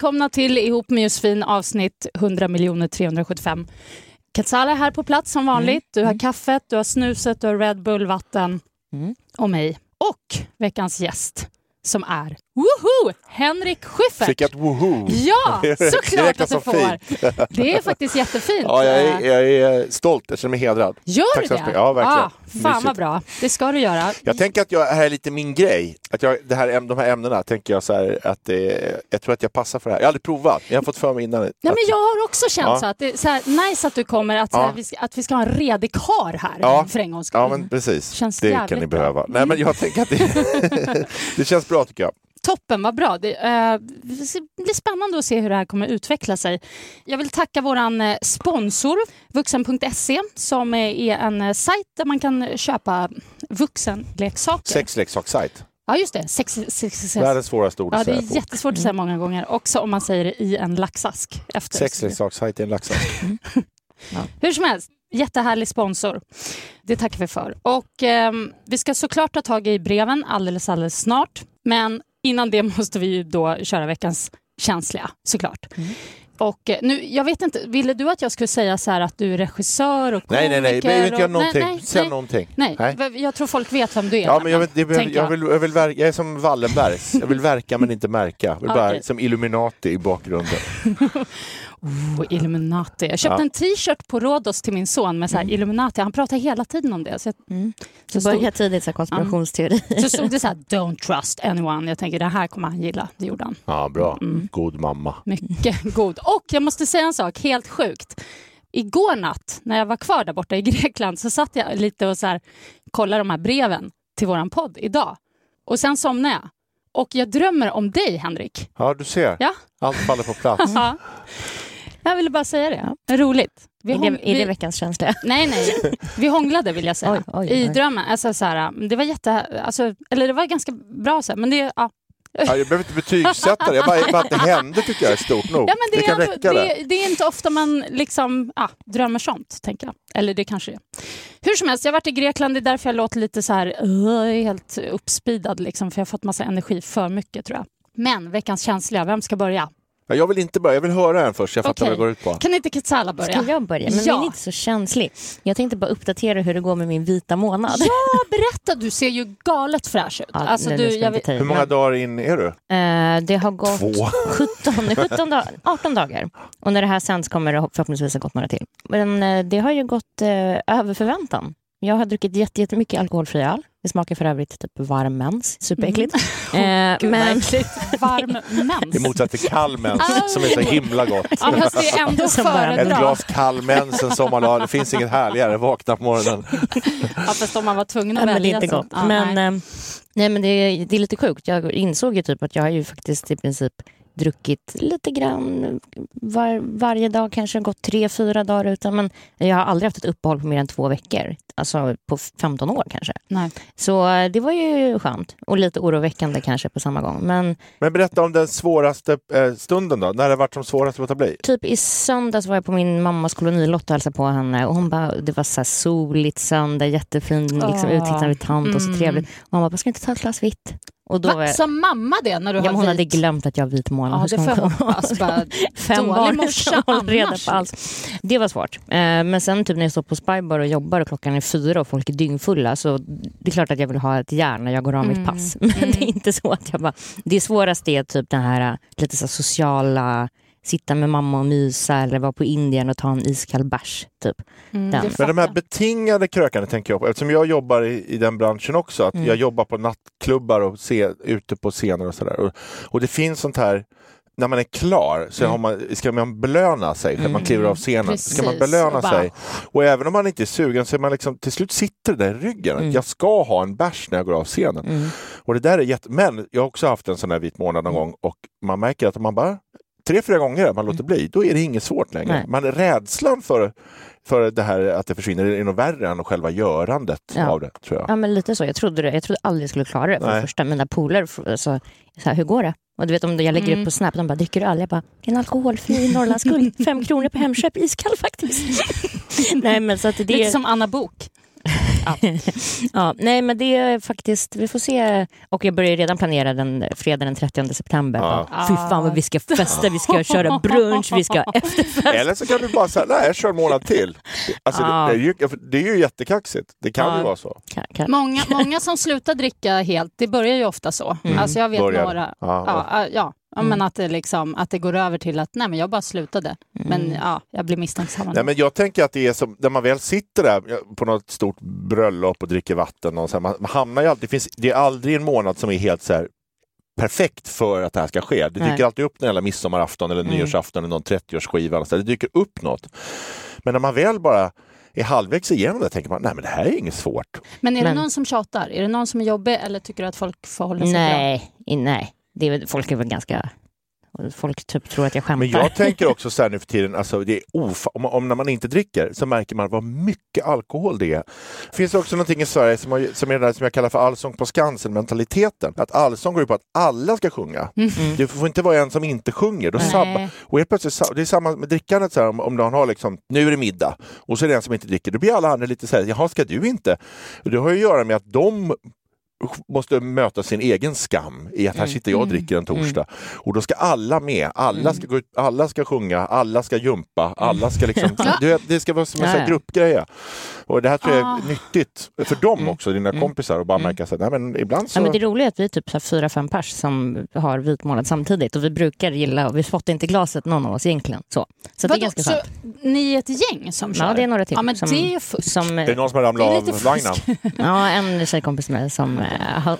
Välkomna till Ihop med Josefin avsnitt 100 375. Katsala är här på plats som vanligt. Du har kaffet, du har snuset, du har Red Bull, vatten och mig. Och veckans gäst som är woho, Henrik Schyffert. Fick jag ett woho? Ja, såklart att du får. Det är faktiskt jättefint. Ja, jag är, jag är stolt, jag känner mig hedrad. Gör Tack du det? Ja, verkligen. Ah, fan Mysigt. vad bra. Det ska du göra. Jag tänker att jag, här är lite min grej. Att jag, det här, de här ämnena tänker jag så här att det, jag tror att jag passar för det här. Jag har aldrig provat, jag har fått för mig innan. Nej, men jag har också känt Ja. så att det är så här, nice att du kommer, att, här, Ja. vi, ska, att vi ska ha en redig kar här Ja. för en gångs skull. Ja, men precis. Känns det kan ni behöva. Nej, men jag tänker att det, det känns bra tycker jag. Toppen, vad bra. Det, eh, det blir spännande att se hur det här kommer utveckla sig. Jag vill tacka vår eh, sponsor, vuxen.se, som eh, är en eh, sajt där man kan köpa vuxenleksaker. Sexleksakssajt. Ja, just det. Sex, sex, sex. Världens svåraste ord Ja, att det säga är på. jättesvårt att säga många gånger. Också om man säger det i en laxask. Efter. Sexleksakssajt i en laxask. Hur som helst, jättehärlig sponsor. Det tackar vi för. Och ehm, vi ska såklart ta tag i breven alldeles, alldeles snart. Men innan det måste vi ju då köra veckans känsliga, såklart. Och eh, nu, jag vet inte, ville du att jag skulle säga så här att du är regissör och Nej, nej, nej, jag komiker behöver inte göra någonting. Nej, nej, Säg nej. någonting. Nej, Nej. jag tror folk vet vem du är. Ja, men jag, vet, det tänker jag, vill, jag, vill verka, jag är som Wallenbergs. Jag vill verka men inte märka. Jag vill bara, Okej. som Illuminati i bakgrunden. Oh, Illuminati. Jag köpte Ja. en t-shirt på Rhodos till min son med så här Illuminati. Han pratar hela tiden om det. Så, jag, Så stod- börja tidigt, så konspirationsteori. så stod det så här, don't trust anyone. Jag tänker det här kommer han gilla. Det gjorde han. Ja, bra. Mm. God mamma. Mycket god. Och jag måste säga en sak, helt sjukt. Igår natt när jag var kvar där borta i Grekland så satt jag lite och så här, kollade de här breven till våran podd idag. Och sen somnade jag. Och jag drömmer om dig, Henrik. Ja, du ser. Ja. Allt faller på plats. Ja. Jag ville bara säga det. Roligt. Vi Är det, är det veckans känsla? Nej, nej. Vi hånglade vill jag säga. Oj, oj, I oj. drömmen. Alltså, så här, det var jätte... Alltså, eller det var ganska bra, så här, men det... Ja. Ja, jag behöver inte betygsätta det. Jag bara, bara att det hände tycker jag är stort nog. Ja, men det, kan är, räcka där. det, det är inte ofta man liksom, ja, drömmer sånt, tänker jag. Eller det kanske är. Hur som helst, jag har varit i Grekland, det är därför jag låter lite så här, uh, helt uppspidad, liksom, för jag har fått massa energi för mycket tror jag. Men veckans känsliga, vem ska börja? Ja, jag vill inte börja, jag vill höra den först. Jag fattar Okej. vad det går ut på. Kan inte Katsala börja? Ska jag börja? Men Ja. min är inte så känslig. Jag tänkte bara uppdatera hur det går med min vita månad. Ja, berätta! Du ser ju galet fräsch ut. Ja, alltså, nu- du, jag jag. Hur många dagar in är du? eh, det har gått Två. 17, 17 dagar, 18 dagar. Och när det här sänds kommer det förhoppningsvis ha gått några till. Men eh, det har ju gått eh, över förväntan. Jag har druckit jätte- jättemycket alkoholfri öl. Det smakar för övrigt typ varm mens, superäckligt. Mm. Eh, men, Varm I mens. motsats till kall mens som är så himla gott. Ja, fast det är ändå Som bara- Ett glas kall mens en sommardag, det finns inget härligare. Vakna på morgonen. Ja, fast om man var tvungen att men är välja inte så. gott. Ja, men nej. nej, nej, men det, är- det är lite sjukt. Jag insåg ju typ att jag har ju faktiskt i princip druckit lite grann var, varje dag, kanske gått tre, fyra dagar utan. Men jag har aldrig haft ett uppehåll på mer än två veckor. Alltså på 15 år kanske. Nej. Så eh, det var ju skönt och lite oroväckande kanske på samma gång. Men Men berätta om den svåraste eh, stunden då. När det varit som svårast att låta bli? typ i söndags var jag på min mammas kolonilott och hälsade på henne och hon bara, det var så här soligt söndag, jättefin liksom, Åh. utsikt vid tant och så Mm. trevligt. Och hon bara, ska inte ta ett glas vitt? Och då var Va? jag, Sa mamma det när du ja, har hon hade vit? glömt att jag har vit månad. Ja, det får jag hoppas. Fem barn morsa reda på allt. Det var svårt. Eh, Men sen typ när jag står på Spybar och jobbar och klockan är fyra och folk är dyngfulla så det är klart att jag vill ha ett järn när jag går av Mm. mitt pass. Men det är inte så att jag bara... Det svåraste är typ den här eh, lite så sociala sitta med mamma och mysa eller vara på Indien och ta en iskall bärs. Typ. Mm, Men de här betingade krökarna tänker jag på, eftersom jag jobbar i, i den branschen också, att Mm. jag jobbar på nattklubbar och se, ute på scener och sådär. Och, och det finns sånt här, när man är klar så Mm. har man, ska man belöna sig, när man Mm. kliver av scenen. Ska man Precis, belöna och bara- sig. Och även om man inte är sugen så är man liksom, till slut sitter det där i ryggen. att Mm. Jag ska ha en bärs när jag går av scenen. Mm. Och det där är jätte... Men jag har också haft en sån här vit månad någon Mm. gång och man märker att man bara tre, fyra gånger man låter bli, då är det inget svårt längre. Nej. Man är rädslan för, för det här att det försvinner är nog värre än själva görandet Ja. av det, tror jag. Ja men lite så. Jag trodde, det. jag trodde aldrig jag skulle klara det. För det första. Mina polare så, så här, hur går det? Och du vet om jag lägger Mm. upp på Snap, de bara, dricker du öl? Jag bara, en alkoholfri Norrlandsguld, fem kronor på Hemköp, iskall faktiskt. nej men så att det Lite som Anna Bok. Ja, nej men det är faktiskt, vi får se. Och jag börjar redan planera den fredag den 30 september. Ja. Bara, Fy fan vad vi ska festa, vi ska köra brunch, vi ska ha efterfest. Eller så kan du bara säga, nej jag kör en månad till. Alltså, Ja. det, det, är ju, det är ju jättekaxigt. Det kan Ja. ju vara så. Kan, kan. Många, många som slutar dricka helt, det börjar ju ofta så. Mm. Alltså jag vet Börjar. några. Ja. Ja, ja, ja, Mm. men att det, liksom, att det går över till att nej, men jag bara slutade. Men Mm. ja, jag blir misstänksam. Nej, men jag tänker att det är som när man väl sitter där på något stort bröllop och dricker vatten. Och så här, man, man hamnar ju alltid, det, finns, det är aldrig en månad som är helt så här perfekt för att det här ska ske. Det dyker Nej. alltid upp en midsommarafton eller Mm. nyårsafton eller någon 30-årsskiva. och så där. Det dyker upp något. Men när man väl bara är halvvägs igenom det tänker man, nej men det här är inget svårt. Men är Men- det någon som tjatar? Är det någon som är jobbig eller tycker du att folk förhåller sig bra? Nej, i- nej. Det är, folk är väl ganska... Folk typ tror att jag skämtar. Men jag tänker också så här nu för tiden, alltså det är om, om när man inte dricker så märker man vad mycket alkohol det är. Det finns också någonting i Sverige som, har, som är det där som jag kallar för allsång på Skansen-mentaliteten. Att allsång går ut på att alla ska sjunga. Mm. Det får inte vara en som inte sjunger. Då sabba, och helt plötsligt, det är samma med drickandet, så här, om, om någon har liksom, nu är det middag och så är det en som inte dricker, då blir alla andra lite så här, jaha ska du inte? Och det har ju att göra med att de måste möta sin egen skam i att här Mm. sitter jag och dricker en torsdag. Och då ska alla med, alla ska, gå ut, alla ska sjunga, alla ska jumpa, alla ska liksom, det, det ska vara som en gruppgreja. Och det här tror jag är Ah. nyttigt för dem Mm. också, dina Mm. kompisar, och bara Mm. märka att nej men ibland så... Ja, men det roliga är att vi är typ fyra, fem pers som har vit månad samtidigt och vi brukar gilla, och vi spottar inte glaset någon av oss egentligen. Så, så det är ganska så skönt. ni är ett gäng som kör? Ja, det är några till. Ja, men som, det är fusk. som, är det någon som har ramlat är av vagnen? Ja, en tjejkompis med som,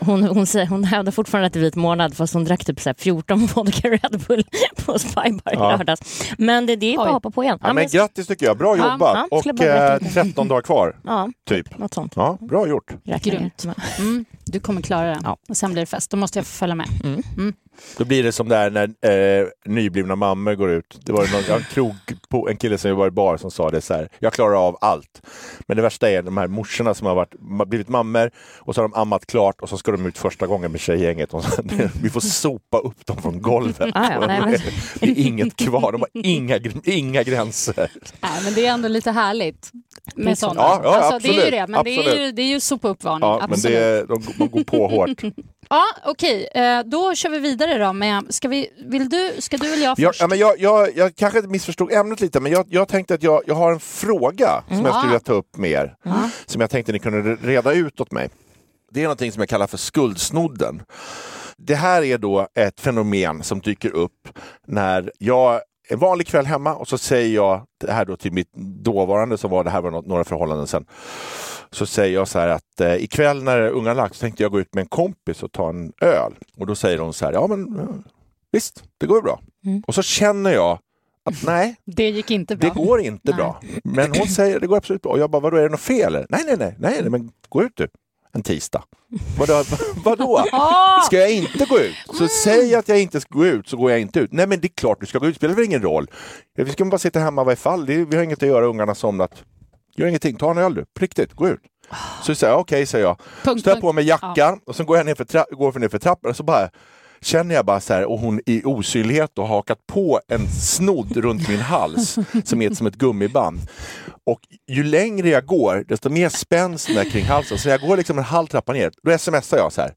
hon, hon, säger, hon hävdar fortfarande att det är vit månad fast hon drack typ så här 14 vodka Red Bull på Spybar i Ja. lördags. Men det, det är bara att hoppa på igen. Ja, men grattis tycker jag, bra jobbat! ja, och eh, lite. 13 dagar kvar, ja, typ. något sånt. Ja, bra gjort. Grymt. Mm, du kommer klara det. Ja. Och sen blir det fest. Då måste jag följa med. Mm. Då blir det som där när eh, nyblivna mammor går ut. Det var någon, en, krog på, en kille som jobbar i bar som sa det så här, jag klarar av allt. Men det värsta är de här morsorna som har varit, blivit mammor och så har de ammat klart och så ska de ut första gången med tjejgänget. Och så, vi får sopa upp dem från golvet. Ah, ja, nej, men- Det är inget kvar, de har inga, inga gränser. Nej, men det är ändå lite härligt med sådana. Ja, ja, alltså, det är ju absolut, det, men det är ju, absolut. det är ju sopa upp-varning. Ja, men absolut. det, de, de går på hårt. Ja, okej. Eh, då kör vi vidare då med... Ska, vi, vill du, ska du eller jag först? ja, men jag, jag, jag kanske missförstod ämnet lite, men jag, jag tänkte att jag, jag har en fråga som jag skulle vilja ta upp med er. Ja. Som jag tänkte ni kunde reda ut åt mig. Det är någonting som jag kallar för skuldsnodden. Det här är då ett fenomen som dyker upp när jag en vanlig kväll hemma och så säger jag det här då till mitt dåvarande som var, det här var nå- några förhållanden sen. Så säger jag så här att eh, ikväll när ungarna lagt så tänkte jag gå ut med en kompis och ta en öl. Och då säger hon så här, ja men visst, det går ju bra. Mm. Och så känner jag att nej, Det gick inte bra. det går inte Nej. bra. Men hon säger det går absolut bra. Och jag bara, vadå är det något fel? Nej, nej, nej, nej, nej, men gå ut du. En tisdag. Vadå? vadå? Ska jag inte gå ut? Så säg att jag inte ska gå ut så går jag inte ut. Nej men det är klart du ska gå ut, det spelar väl ingen roll. Vi ska bara sitta hemma ifall. Det är, vi har inget att göra, ungarna har somnat. Gör ingenting, ta en öl du. På riktigt, gå ut. Så säger jag, okej säger jag. Punkt, Så tar jag på mig jackan och så går jag ner för, tra- går för ner för trappan och så bara känner jag bara så här och hon i osynlighet har hakat på en snodd runt min hals som är som ett gummiband. Och ju längre jag går desto mer spänns den kring halsen. Så jag går liksom en halv trappa ner. Då smsar jag så här.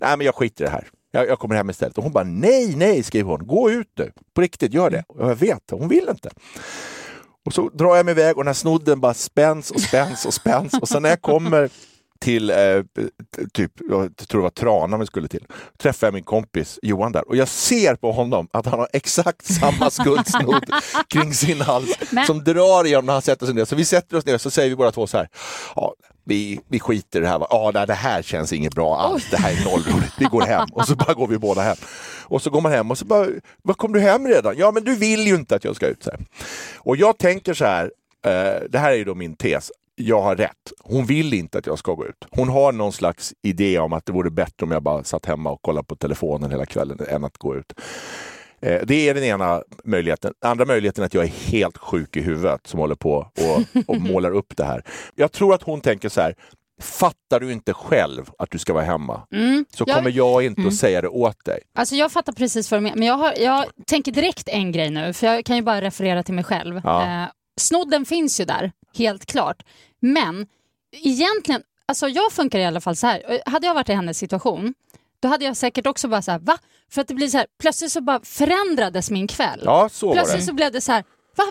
Nej men jag skiter i det här. Jag, jag kommer hem istället. Och hon bara nej, nej skriver hon. Gå ut nu. På riktigt, gör det. Och jag vet, hon vill inte. Och så drar jag mig iväg och den här snodden bara spänns och spänns och spänns. Och sen när jag kommer till, eh, typ, jag tror det var Trana vi skulle till, träffar jag min kompis Johan där och jag ser på honom att han har exakt samma skuldsnodd kring sin hals Men- som drar igenom när han sätter sig ner. Så vi sätter oss ner och så säger vi båda två så här, ja, vi, vi skiter i det här. va? Ja, nej, det här känns inget bra alls. Det här är nollroligt. Vi går hem. Och så bara går vi båda hem. Och så går man hem och så bara, vad kom du hem redan? Ja, men du vill ju inte att jag ska ut. Så här. Och jag tänker så här, eh, det här är ju då min tes. Jag har rätt. Hon vill inte att jag ska gå ut. Hon har någon slags idé om att det vore bättre om jag bara satt hemma och kollade på telefonen hela kvällen än att gå ut. Eh, Det är den ena möjligheten. Andra möjligheten är att jag är helt sjuk i huvudet som håller på och, och målar upp det här. Jag tror att hon tänker så här, fattar du inte själv att du ska vara hemma Mm. så Jag- kommer jag inte att säga det åt dig. Alltså jag fattar precis vad du menar, men jag, har, jag tänker direkt en grej nu, för jag kan ju bara referera till mig själv. Ja. Eh, snodden finns ju där, helt klart. Men egentligen, alltså jag funkar i alla fall så här. Eh, Hade jag varit i hennes situation, då hade jag säkert också bara så här, va? För att det blir så här, plötsligt så bara förändrades min kväll. Ja, så var plötsligt det. så blev det så här, va?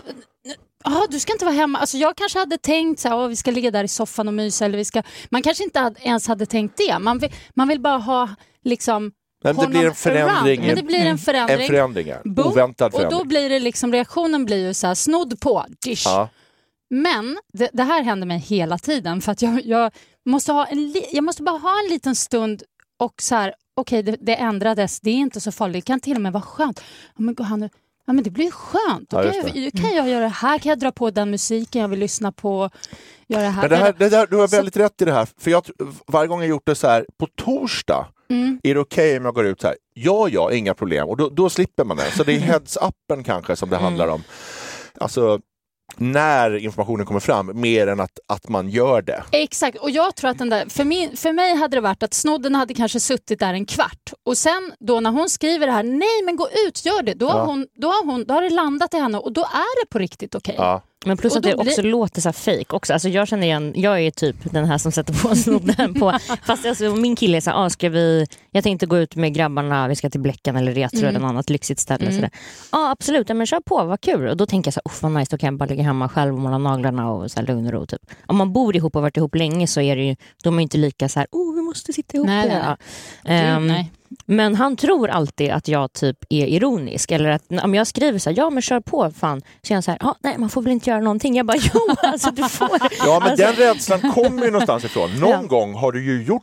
Ja, du ska inte vara hemma. Alltså jag kanske hade tänkt så här, "Åh, vi ska ligga där i soffan och mysa. Eller vi ska... Man kanske inte hade, ens hade tänkt det. Man vill, man vill bara ha liksom Men det blir en förändring. around. Men det blir en förändring. En förändring. Boom. oväntad Och förändring. då blir det liksom, reaktionen blir ju så här, snodd på, dish. Ja. Men det, det här händer mig hela tiden för att jag, jag, måste, ha en, jag måste bara ha en liten stund och så här, okej det, det ändrades, det är inte så farligt, det kan till och med vara skönt. Ja, men, han, ja, men det blir skönt, då kan, jag, kan jag göra det här, kan jag dra på den musiken jag vill lyssna på, göra det här. Men det här, det där, du har Så- väldigt rätt i det här. För jag, varje gång jag gjort det så här, på torsdag, Mm. är det okej om jag går ut så här? Ja, ja, inga problem. Och då, då slipper man det. Så det är heads-uppen kanske som det handlar om. Alltså, när informationen kommer fram, mer än att, att man gör det. Exakt, och jag tror att den där, för, min, för mig hade det varit att snodden hade kanske suttit där en kvart och sen då när hon skriver det här, nej men gå ut, gör det, då, Ja. har, hon, då, har, hon, då har det landat i henne och då är det på riktigt okej. Ja. Men plus att det då blir- också låter så här fake också. Alltså jag känner igen, jag är typ den här som sätter på snodden på. Fast alltså, min kille är så här, ah, ska vi, jag tänkte gå ut med grabbarna, vi ska till Bläckan eller Retro Mm. eller något annat lyxigt ställe. Ja ah, absolut, ja, men kör på, vad kul. Och då tänker jag så här, vad nice, då kan jag bara ligga hemma själv och måla naglarna och så här, lugn och ro. Typ. Om man bor ihop och varit ihop länge så är det ju, de är inte lika så här, oh måste sitta ihop. Nej, nej, Ja. nej. Ehm, nej. men han tror alltid att jag typ är ironisk. Eller att om jag skriver så här, ja men kör på fan. Så är han så här, ah, nej man får väl inte göra någonting. Jag bara, jo alltså du får. Ja, men alltså, den rädslan kommer ju någonstans ifrån. Någon Ja. gång har du ju gjort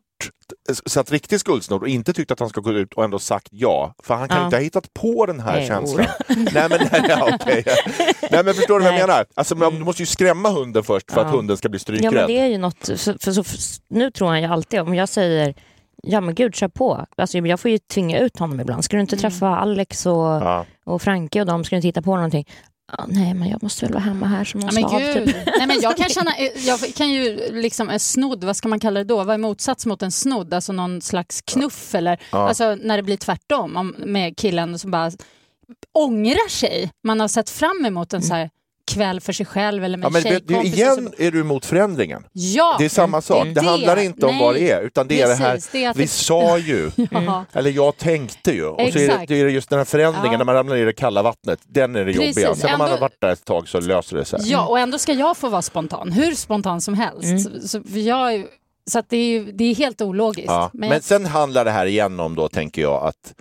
satt riktig skuldsnodd och inte tyckt att han ska gå ut och ändå sagt ja. För han kan Ja. inte ha hittat på den här Nej, känslan. nej, men, nej, ja, okej. nej men förstår du vad jag menar? Alltså, man- du måste ju skrämma hunden först för Ja. att hunden ska bli Ja strykrädd. men det är ju något, för, för, så, för, nu tror han ju alltid, om jag säger Ja men gud, kör på. Alltså, jag får ju tvinga ut honom ibland. Ska du inte träffa Alex och, Ja. och Franke och dem? Ska du inte hitta på någonting? Ah, nej, men jag måste väl vara hemma här som någon Ja, slav. Typ. Nej, men jag kan känna, jag kan ju liksom en snodd, vad ska man kalla det då? Vad är motsats mot en snodd? Alltså någon slags knuff eller Ja. alltså när det blir tvärtom om, med killen som bara ångrar sig. Man har sett fram emot en så här kväll för sig själv eller med Ja, men vet du, tjejkompisar. igen som- är du emot förändringen. Ja! Det är samma sak. Mm. Det Det- handlar inte om vad det nej. är, utan det är det här, Precis, det är att vi det- sa ju, Ja. eller jag tänkte ju. Och så är det, Exakt. det är just den här förändringen, Ja. när man ramlar i det kalla vattnet, den är det Precis. jobbiga. Sen när man Ändå- har varit där ett tag så löser det sig. Ja, och ändå ska jag få vara spontan. Hur spontan som helst. Mm. Så, så, för jag, så att det, är, det är helt ologiskt. Ja. Men Men jag, sen handlar det här igen om då, tänker jag, att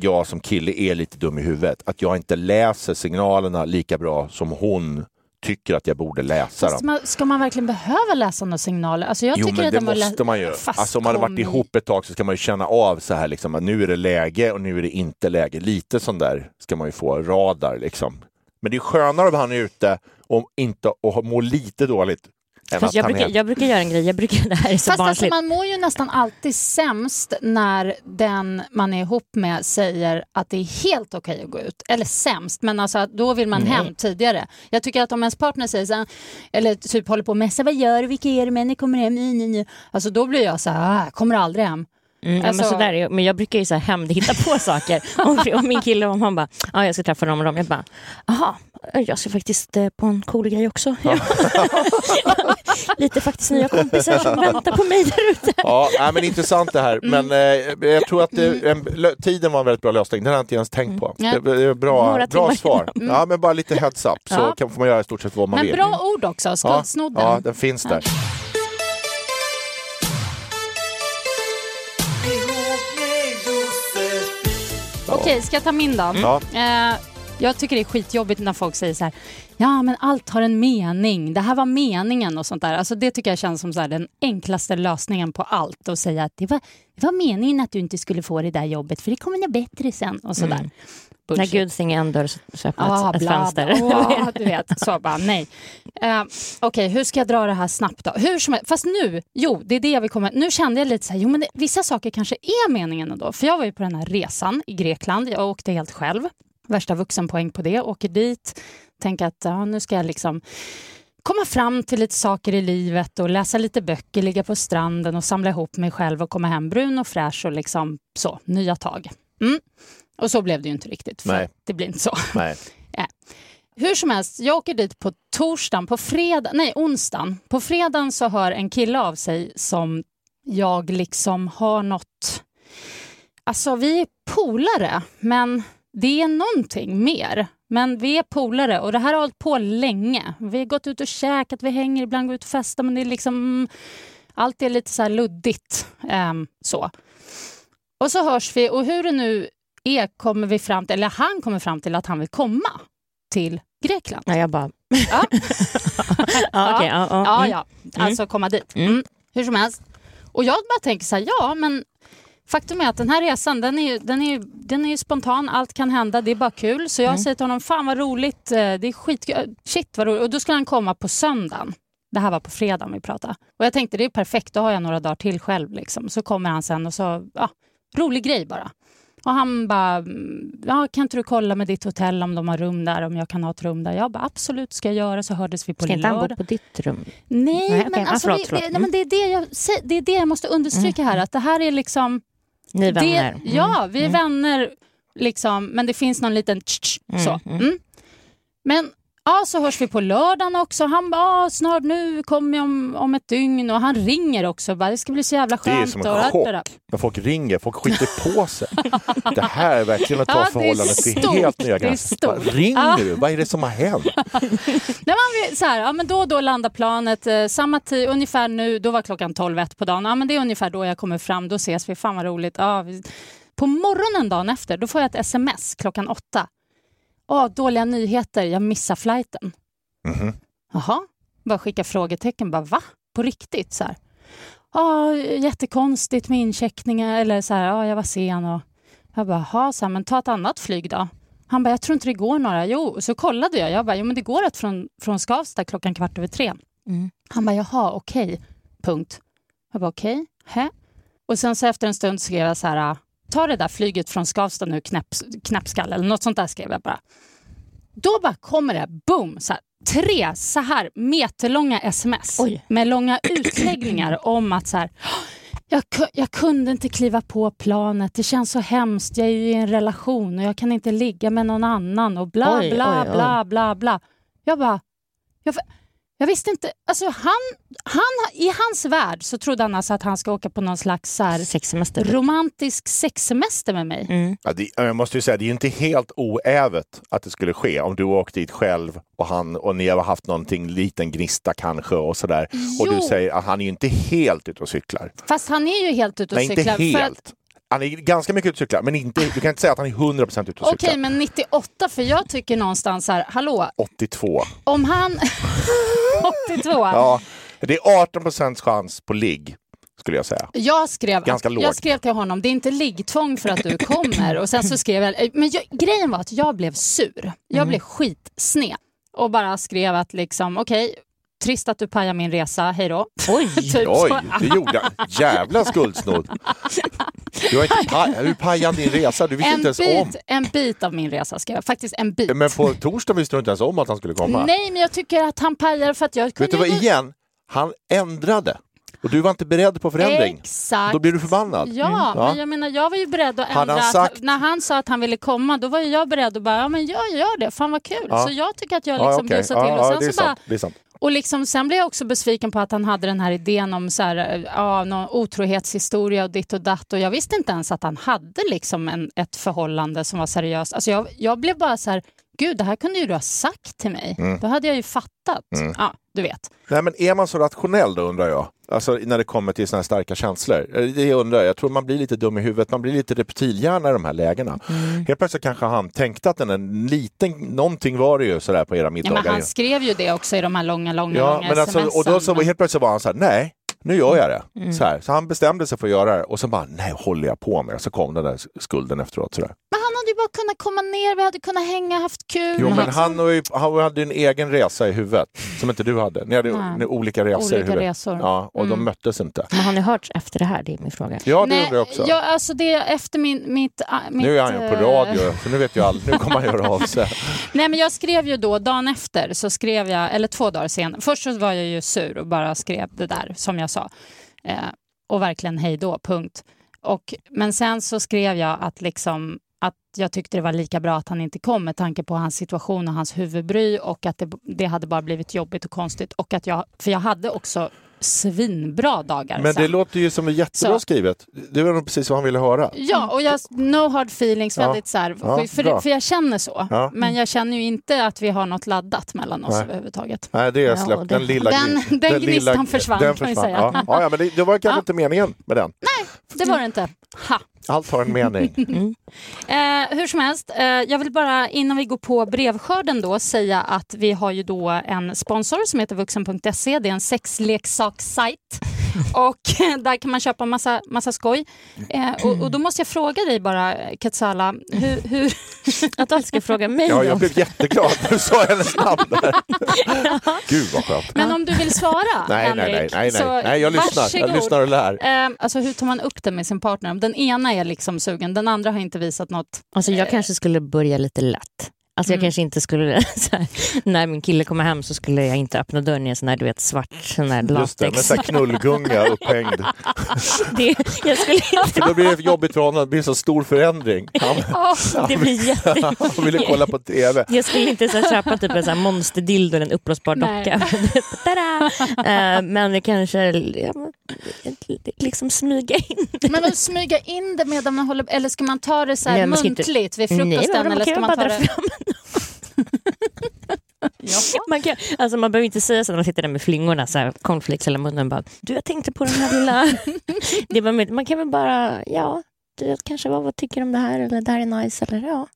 jag som kille är lite dum i huvudet. Att jag inte läser signalerna lika bra som hon tycker att jag borde läsa Fast dem. man, ska man verkligen behöva läsa några signaler? Alltså jag Jo tycker men att det måste man ju. Alltså om man har varit ihop ett tag så ska man ju känna av så här liksom att nu är det läge och nu är det inte läge. Lite sån där ska man ju få radar liksom. Men det är skönare om han är ute och inte och mår lite dåligt Fast jag, brukar, jag brukar göra en grej, jag brukar, det här är så Fast alltså, man mår ju nästan alltid sämst när den man är ihop med säger att det är helt okej att gå ut. Eller sämst, men alltså då vill man hem tidigare. Jag tycker att om ens partner säger så här, eller typ håller på och messar, vad gör du, vilka är det med, ni kommer hem, ni, ni, ni. Alltså då blir jag så här, ah, kommer aldrig hem. Mm, ja, Alltså- men, sådär, är men jag brukar ju så här hämndhitta på saker. Om, om min kille om han bara, ja, jag ska träffa dem och dem. Jag bara, aha, jag ska faktiskt eh, på en cool grej också. Lite faktiskt nya kompisar som väntar på mig där ute. Ja, nej, men intressant det här. Mm. Men eh, jag tror att det, en, lö- tiden var en väldigt bra lösning. Den har jag inte ens tänkt på. Mm. Det, det är bra, bra svar. Ja, men bara lite heads up så Ja. kan, får man göra i stort sett vad man Men vill. bra ord också, ja, skuldsnodden. ja, den finns där. Okej, ska jag ta min då? Ja. Eh, jag tycker det är skitjobbigt när folk säger så här, ja men allt har en mening, det här var meningen och sånt där. Alltså det tycker jag känns som så här, den enklaste lösningen på allt och säga att det var, det var meningen att du inte skulle få det där jobbet för det kommer nog bättre sen och sådär. När Bullshit. Gud stänger en dörr så öppnas Ah, ett bla, fönster. Åh, du vet, så bara nej. Uh, Okej, hur ska jag dra det här snabbt då? Hur som helst, fast nu, jo, det är det jag vill komma Nu kände jag lite så här, jo men det, vissa saker kanske är meningen ändå. För jag var ju på den här resan i Grekland, jag åkte helt själv. Värsta vuxenpoäng på det, åker dit, tänker att ja, nu ska jag liksom komma fram till lite saker i livet och läsa lite böcker, ligga på stranden och samla ihop mig själv och komma hem brun och fräsch och liksom så, nya tag. Mm. Och så blev det ju inte riktigt, för Nej. det blir inte så. Nej. Hur som helst, jag åker dit på torsdagen, på fredag, nej onsdagen. På fredagen så hör en kille av sig som jag liksom har något... Alltså vi är polare, men det är någonting mer. Men vi är polare och det här har hållit på länge. Vi har gått ut och käkat, vi hänger ibland, går ut och festar men det är liksom... mm, Allt är lite så här luddigt. ehm, så. Och så hörs vi och hur det nu är kommer vi fram till, eller han kommer fram till att han vill komma till Grekland. Ja, jag bara, Ja, ja, okej, ja, ja, ja, mm. ja. alltså komma dit. Mm. Mm. Hur som helst. Och jag bara tänker så här, ja men faktum är att den här resan den är, ju, den, är, ju- den är ju spontan, allt kan hända, det är bara kul. Så jag Mm. säger till honom, fan vad roligt, eh, det är skitkul, shit vad roligt. Och då skulle han komma på söndagen. Det här var på fredagen vi pratade. Och jag tänkte det är perfekt, då har jag några dagar till själv. Liksom. Så kommer han sen och så, ja, rolig grej bara. Och han bara, mm, ja, kan inte du kolla med ditt hotell om de har rum där, om jag kan ha ett rum där? Jag bara, absolut ska jag göra. Så hördes vi på Ska inte han bo lördag. på ditt rum? Nej, Nej, okej. men, Ja, alltså, förlåt, det, förlåt. det, nej, men det, är det, jag, det är det jag måste understryka här, att det här är liksom... Ni är vänner? Mm. Ja, vi är vänner, liksom, men det finns någon liten tsch, tsch, Mm, så. mm. Mm. Men ja, så hörs vi på lördagen också. Han bara, "Ah, snart nu kommer jag om, om ett dygn och han ringer också. Bara, det ska bli så jävla Det är skönt. som och- en chock när folk ringer. Folk skiter på sig. Det här är verkligen att ta Ja, förhållandet till helt nya gränser. Ringer du? Vad är det som har hänt? Nej, man, så här, ja, men då och då landar planet, eh, samma tid, ungefär nu, då var klockan 12 ett på dagen. Ja, men det är ungefär då jag kommer fram, då ses vi, fan vad roligt. Ja, vi... På morgonen dagen efter, då får jag ett sms klockan åtta. Åh, dåliga nyheter, jag missar flighten. Mhm. Jaha, bara skicka frågetecken, bara va? På riktigt? Så här. Ja, jättekonstigt med incheckningar, eller så här, ja, jag var sen och jag bara, jaha, så här, men ta ett annat flyg då. Han bara, jag tror inte det går några. Jo, så kollade jag. Jag bara, jo men det går ett från, från Skavsta klockan kvart över tre. Mm. Han bara, jaha, okej. Punkt. Jag bara, okej. Hä? Och sen så efter en stund skrev jag så här, ta det där flyget från Skavsta nu, knäpp, knäppskall, eller något sånt där skrev jag bara. Då bara kommer det, boom, så här, tre så här meterlånga sms Oj. med långa utläggningar om att så här, jag, jag kunde inte kliva på planet, det känns så hemskt, jag är ju i en relation och jag kan inte ligga med någon annan och bla Oj, bla oj, oj. bla bla bla. Jag bara, jag, jag visste inte, alltså han, han, i hans värld så trodde han alltså att han ska åka på någon slags så här, Sexsemester? romantisk sexsemester med mig. Mm. Ja, det, jag måste ju säga, det är ju inte helt oävet att det skulle ske om du åkte dit själv och, han, och ni har haft någonting, liten gnista kanske och sådär. Och du säger att han är ju inte helt ute och cyklar. Fast han är ju helt ute och Nej, inte cyklar. för att- helt. Han är ganska mycket ute och cyklar, men inte, du kan inte säga att han är 100% ute och Okej, cyklar. men 98, för jag tycker någonstans här, hallå, 82. om han... 82? Ja, det är 18% chans på ligg, skulle jag säga. Jag skrev, Ganska att, jag skrev till honom, det är inte liggtvång för att du kommer. Och sen så skrev jag, men jag, grejen var att jag blev sur. Jag Mm. blev skitsned. Och bara skrev att liksom, okej, trist att du pajar min resa, hej då. Oj! Typ Oj, det gjorde han. Jävla skuldsnodd. Du har inte paj, du pajade din resa, du visste En inte ens om. bit, en bit av min resa skrev jag, faktiskt en bit. Men på torsdag visste du inte ens om att han skulle komma. Nej, men jag tycker att han pajar för att jag kunde... Vet du vad, igen, han ändrade. Och du var inte beredd på förändring. Exakt. Då blir du förbannad. Ja, Ja. men jag menar jag var ju beredd att ändra. han att- sagt- När han sa att han ville komma, då var jag beredd att bara, ja men jag gör det, fan vad kul. Ja. Så jag tycker att jag Ja, liksom okej. bjussar till. Ja, och ja, sen så bara, och liksom, sen blev jag också besviken på att han hade den här idén om så här, eh, ja, någon otrohetshistoria och ditt och datt. Och jag visste inte ens att han hade liksom en, ett förhållande som var seriöst. Alltså jag, jag blev bara så här, gud det här kunde ju du ha sagt till mig. Mm. Då hade jag ju fattat. Ja, du vet. Nej, men är man så rationell då undrar jag? Alltså när det kommer till såna här starka känslor. Eh, Det undrar jag. Jag tror man blir lite dum i huvudet. Man blir lite reptilhjärna i de här lägena. Mm. Helt plötsligt kanske han tänkte att den en liten, någonting var det ju sådär på era Ja, middagar. men han skrev ju det också i de här långa, långa, Ja, långa men alltså, och då så helt plötsligt var han så här, nej, nu gör jag det. Mm. Så, här. så han bestämde sig för att göra det och sen bara, nej, håller jag på med? Så kom den där skulden efteråt. Sådär. Men han hade bara kunnat komma ner, vi hade kunnat hänga, haft kul. Jo, men liksom. han, och, han hade en egen resa i huvudet som inte du hade. Ni hade Nej. olika resor i Olika huvudet. resor. Ja, och de Mm. möttes inte. Men har ni hört efter det här? Det är min fråga. Ja, det undrar jag också. Ja, alltså det är efter min, mitt, ah, mitt... nu är han ju på eh, radio, så nu vet ju alla. Nu kommer han göra av sig. Nej, men jag skrev ju då, dagen efter, så skrev jag, eller två dagar sen. Först så var jag ju sur och bara skrev det där, som jag sa. Eh, och verkligen hej då, punkt. Och, men sen så skrev jag att, liksom, att jag tyckte det var lika bra att han inte kom med tanke på hans situation och hans huvudbry och att det, det hade bara blivit jobbigt och konstigt. Och att jag, för jag hade också svinbra dagar Men sen. det låter ju som jättebra Så. skrivet. Det var nog precis vad han ville höra. Ja, och jag, no hard feelings, Ja. väldigt så här, Ja, för, för jag känner så. Ja. Men jag känner ju inte att vi har något laddat mellan oss Nej. överhuvudtaget. Nej, det är släppt. den lilla Den- den lilla- gnistan försvann, den kan vi försvann. säga. Ja. Ja, men det, det var kanske inte meningen med den. Det var det inte. Ha. Allt har en mening. Mm. Eh, hur som helst, eh, jag vill bara innan vi går på brevskörden då säga att vi har ju då en sponsor som heter vuxen.se. Det är en sexleksakssajt och där kan man köpa massa, massa skoj. Eh, och, och då måste jag fråga dig bara, Katsala, hur, hur, Att alla ska fråga mig Ja, jag blev jätteglad när du sa hennes namn där. Gud vad skönt. men om du vill svara, Nej, nej, nej, Henrik, nej, nej. så nej jag lyssnar. Jag varsågod. lyssnar och lär. Eh, alltså hur tar man upp det med sin partner? Om Den ena är liksom sugen, den andra har inte visat något. Alltså jag kanske skulle börja lite lätt. Alltså jag Mm. kanske inte skulle, så här, när min kille kommer hem så skulle jag inte öppna dörren i en sån här, du vet, svart sån här Just det, med latex. så här knullgunga upphängd. Det, jag skulle För då blir det jobbigt för honom, det blir så stor förändring. Han, det blir jätte... han ville kolla på TV. Jag skulle inte så här, köpa typ en här monsterdildo eller en uppblåsbar Nej. docka. Eh, men det kanske ja, liksom smyga in. Men att smyga in det medan man håller Eller ska man ta det så här Nej, ska inte- muntligt vid Nej, frukosten? men eller ska man ta det... fram. Man, kan, alltså man behöver inte säga så när man sitter där med flingorna, så här, cornflakes eller munnen. Bara, du, jag tänkte på den här lilla... det var med, man kan väl bara, ja, du kanske vad, vad tycker du om det här eller det här är nice eller ja.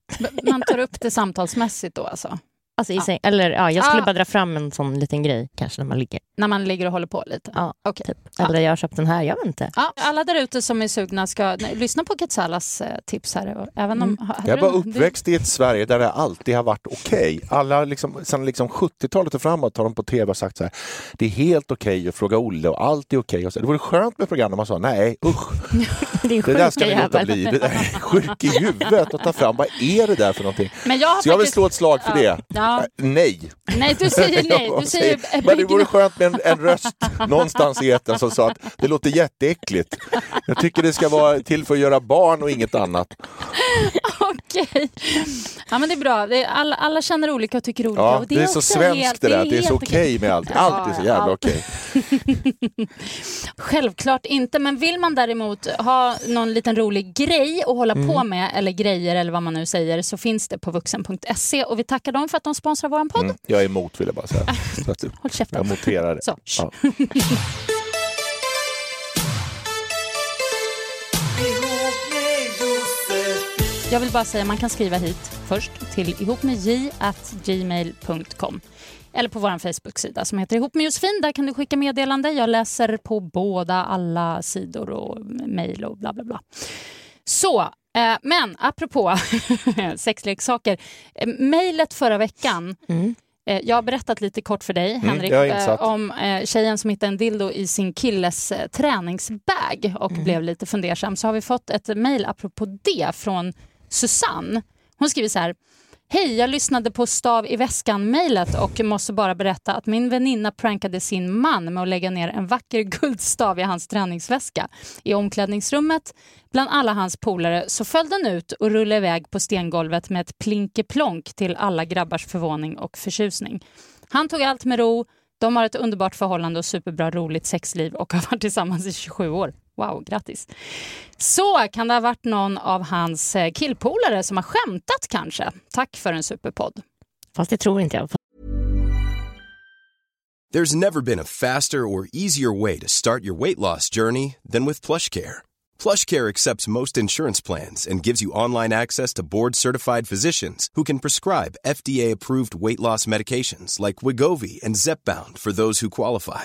Man tar upp det samtalsmässigt då alltså? Alltså, i säng, eller ja, jag skulle Ah. bara dra fram en sån liten grej kanske när man ligger. När man ligger och håller på lite? Ja, Okej. typ. Ja. Eller jag har köpt den här, jag vet inte. Ja, alla där ute som är sugna ska nej, lyssna på Katsalas eh, tips här. Och Även om, Mm. Jag du- var uppväxt i ett Sverige där det alltid har varit okej. Alla liksom, sedan liksom 70-talet och framåt har de på tv sagt så här. Det är helt okej att fråga Olle och allt är okej. och så. Det vore skönt med program där man sa nej usch, Det är det där ska sjuka ni låta bli. Det där är sjuk i huvudet och ta fram. Vad är det där för någonting? Men jag har Så jag vill faktiskt- slå ett slag för Ja. det. Ja. Äh, Nej. Nej, du säger nej. Du säger Men det vore skönt med en, en röst någonstans i etern som sa att det låter jätteäckligt. Jag tycker det ska vara till för att göra barn och inget annat. Okej. Ja, men det är bra. Det är, alla, alla känner olika och tycker olika. Ja, och det, är så också svenskt helt- det där, det är så okej med allt. Allt är så jävla okej. Självklart inte, men vill man däremot ha någon liten rolig grej att hålla Mm. på med, eller grejer eller vad man nu säger, så finns det på vuxen.se och vi tackar dem för att de sponsrar vår podd. Mm, jag är emot vill jag bara säga. Så att, Håll käften. jag noterar det. Så. Ja. Jag vill bara säga man kan skriva hit först till ihopmedj.gmail.com eller på vår Facebook-sida som heter Ihop med Josefin. Där kan du skicka meddelande. Jag läser på båda, alla sidor och mejl och bla bla bla. Så, eh, men apropå sexleksaker. Eh, mejlet förra veckan Mm. Eh, Jag har berättat lite kort för dig, Henrik, jag är eh, om eh, tjejen som hittade en dildo i sin killes eh, träningsbag och blev lite fundersam. Så har vi fått ett mejl apropå det från Susanne. Hon skriver så här. Hej, jag lyssnade på Stav i väskan-mejlet och måste bara berätta att min väninna prankade sin man med att lägga ner en vacker guldstav i hans träningsväska. I omklädningsrummet, bland alla hans polare, så föll den ut och rullade iväg på stengolvet med ett plinkeplonk till alla grabbars förvåning och förtjusning. Han tog allt med ro, de har ett underbart förhållande och superbra roligt sexliv och har varit tillsammans i 27 år. Wow, grattis. Så kan det ha varit någon av hans eh, killpolare som har skämtat kanske. Tack för en superpodd. Fast det tror inte jag. There's never been a faster or easier way to start your weight loss journey than with PlushCare. PlushCare accepts most insurance plans and gives you online access to board-certified physicians who can prescribe FDA-approved weight loss medications like Wigovi and Zepbound for those who qualify.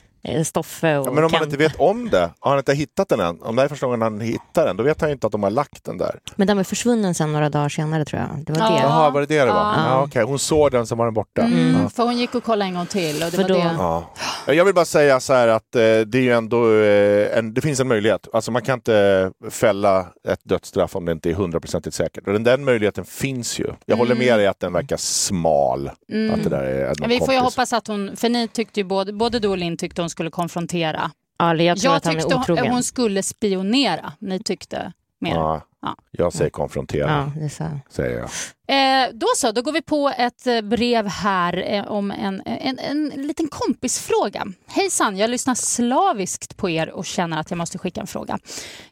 Stoffe och Ja, men om man Kent- inte vet om det, har han inte hittat den än, om det här är första gången han hittar den, då vet han ju inte att de har lagt den där. Men den var försvunnen sen några dagar senare tror jag. Det var Ja. det. Jaha, var det det det var? Ja. Ja. okej. Hon såg den, så var den borta. Mm, Ja. För hon gick och kollade en gång till. Och det För var då- det. Ja. Jag vill bara säga så här att eh, det är ju ändå eh, en, det finns en möjlighet. Alltså man kan inte fälla ett dödsstraff om det inte är hundraprocentigt säkert. Och den, den möjligheten finns ju. Jag håller med dig att den verkar smal. Att det där är vi får ju kompis. hoppas att hon, för ni tyckte ju både, både du och Linn tyckte hon skulle konfrontera. Ja, jag tror Jag att han tyckte är hon, hon skulle spionera. Ni tyckte mer. Ja, Ja. jag säger konfrontera, Ja, det är så. säger jag. Eh, då så, då går vi på ett eh, brev här eh, om en, en, en liten kompisfråga. Hejsan, jag lyssnar slaviskt på er och känner att jag måste skicka en fråga.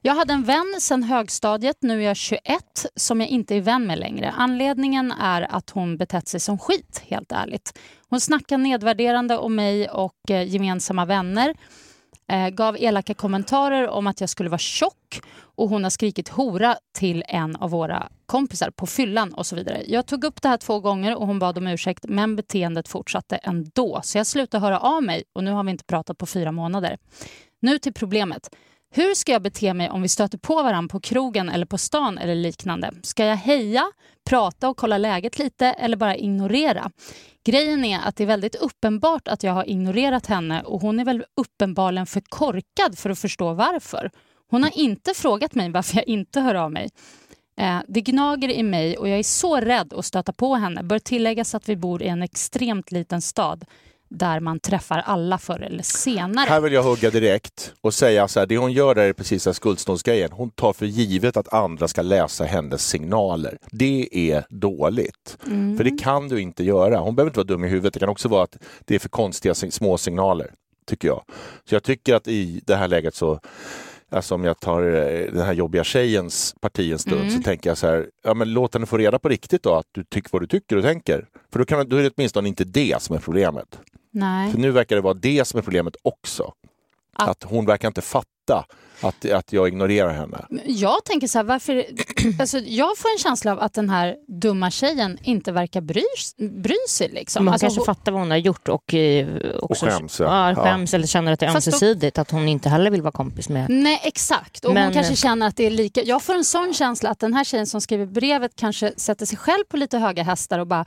Jag hade en vän sedan högstadiet, nu är jag 21, som jag inte är vän med längre. Anledningen är att hon betett sig som skit, helt ärligt. Hon snackar nedvärderande om mig och eh, gemensamma vänner Eh, gav elaka kommentarer om att jag skulle vara tjock och hon har skrikit hora till en av våra kompisar på fyllan och så vidare. Jag tog upp det här två gånger och hon bad om ursäkt men beteendet fortsatte ändå. Så jag slutade höra av mig och nu har vi inte pratat på fyra månader. Nu till problemet. Hur ska jag bete mig om vi stöter på varandra på krogen eller på stan eller liknande? Ska jag heja, prata och kolla läget lite eller bara ignorera? Grejen är att det är väldigt uppenbart att jag har ignorerat henne och hon är väl uppenbarligen för korkad för att förstå varför. Hon har inte frågat mig varför jag inte hör av mig. Eh, Det gnager i mig och jag är så rädd att stöta på henne. Bör tilläggas att vi bor i en extremt liten stad där man träffar alla förr eller senare. Här vill jag hugga direkt och säga så här, det hon gör där är precis den skuldståndsgrejen. Hon tar för givet att andra ska läsa hennes signaler. Det är dåligt. Mm. För det kan du inte göra. Hon behöver inte vara dum i huvudet. Det kan också vara att det är för konstiga små signaler, tycker jag. Så jag tycker att i det här läget så Alltså om jag tar eh, den här jobbiga tjejens parti en stund Mm. så tänker jag så här, ja men låt henne få reda på riktigt då att du tycker vad du tycker och tänker. För då, kan, då är det åtminstone inte det som är problemet. Nej. För nu verkar det vara det som är problemet också. Att hon verkar inte fatta att, att jag ignorerar henne. Jag tänker så här, varför... Alltså, jag får en känsla av att den här dumma tjejen inte verkar bry, bry sig. Liksom. Man Alltså, kanske hon- fattar vad hon har gjort och, eh, också, Och skäms, ja. ja. skäms eller känner att det är Fast då- ömsesidigt, att hon inte heller vill vara kompis med. Nej, exakt. Och hon Men- kanske känner att det är lika... Jag får en sån känsla att den här tjejen som skriver brevet kanske sätter sig själv på lite höga hästar och bara...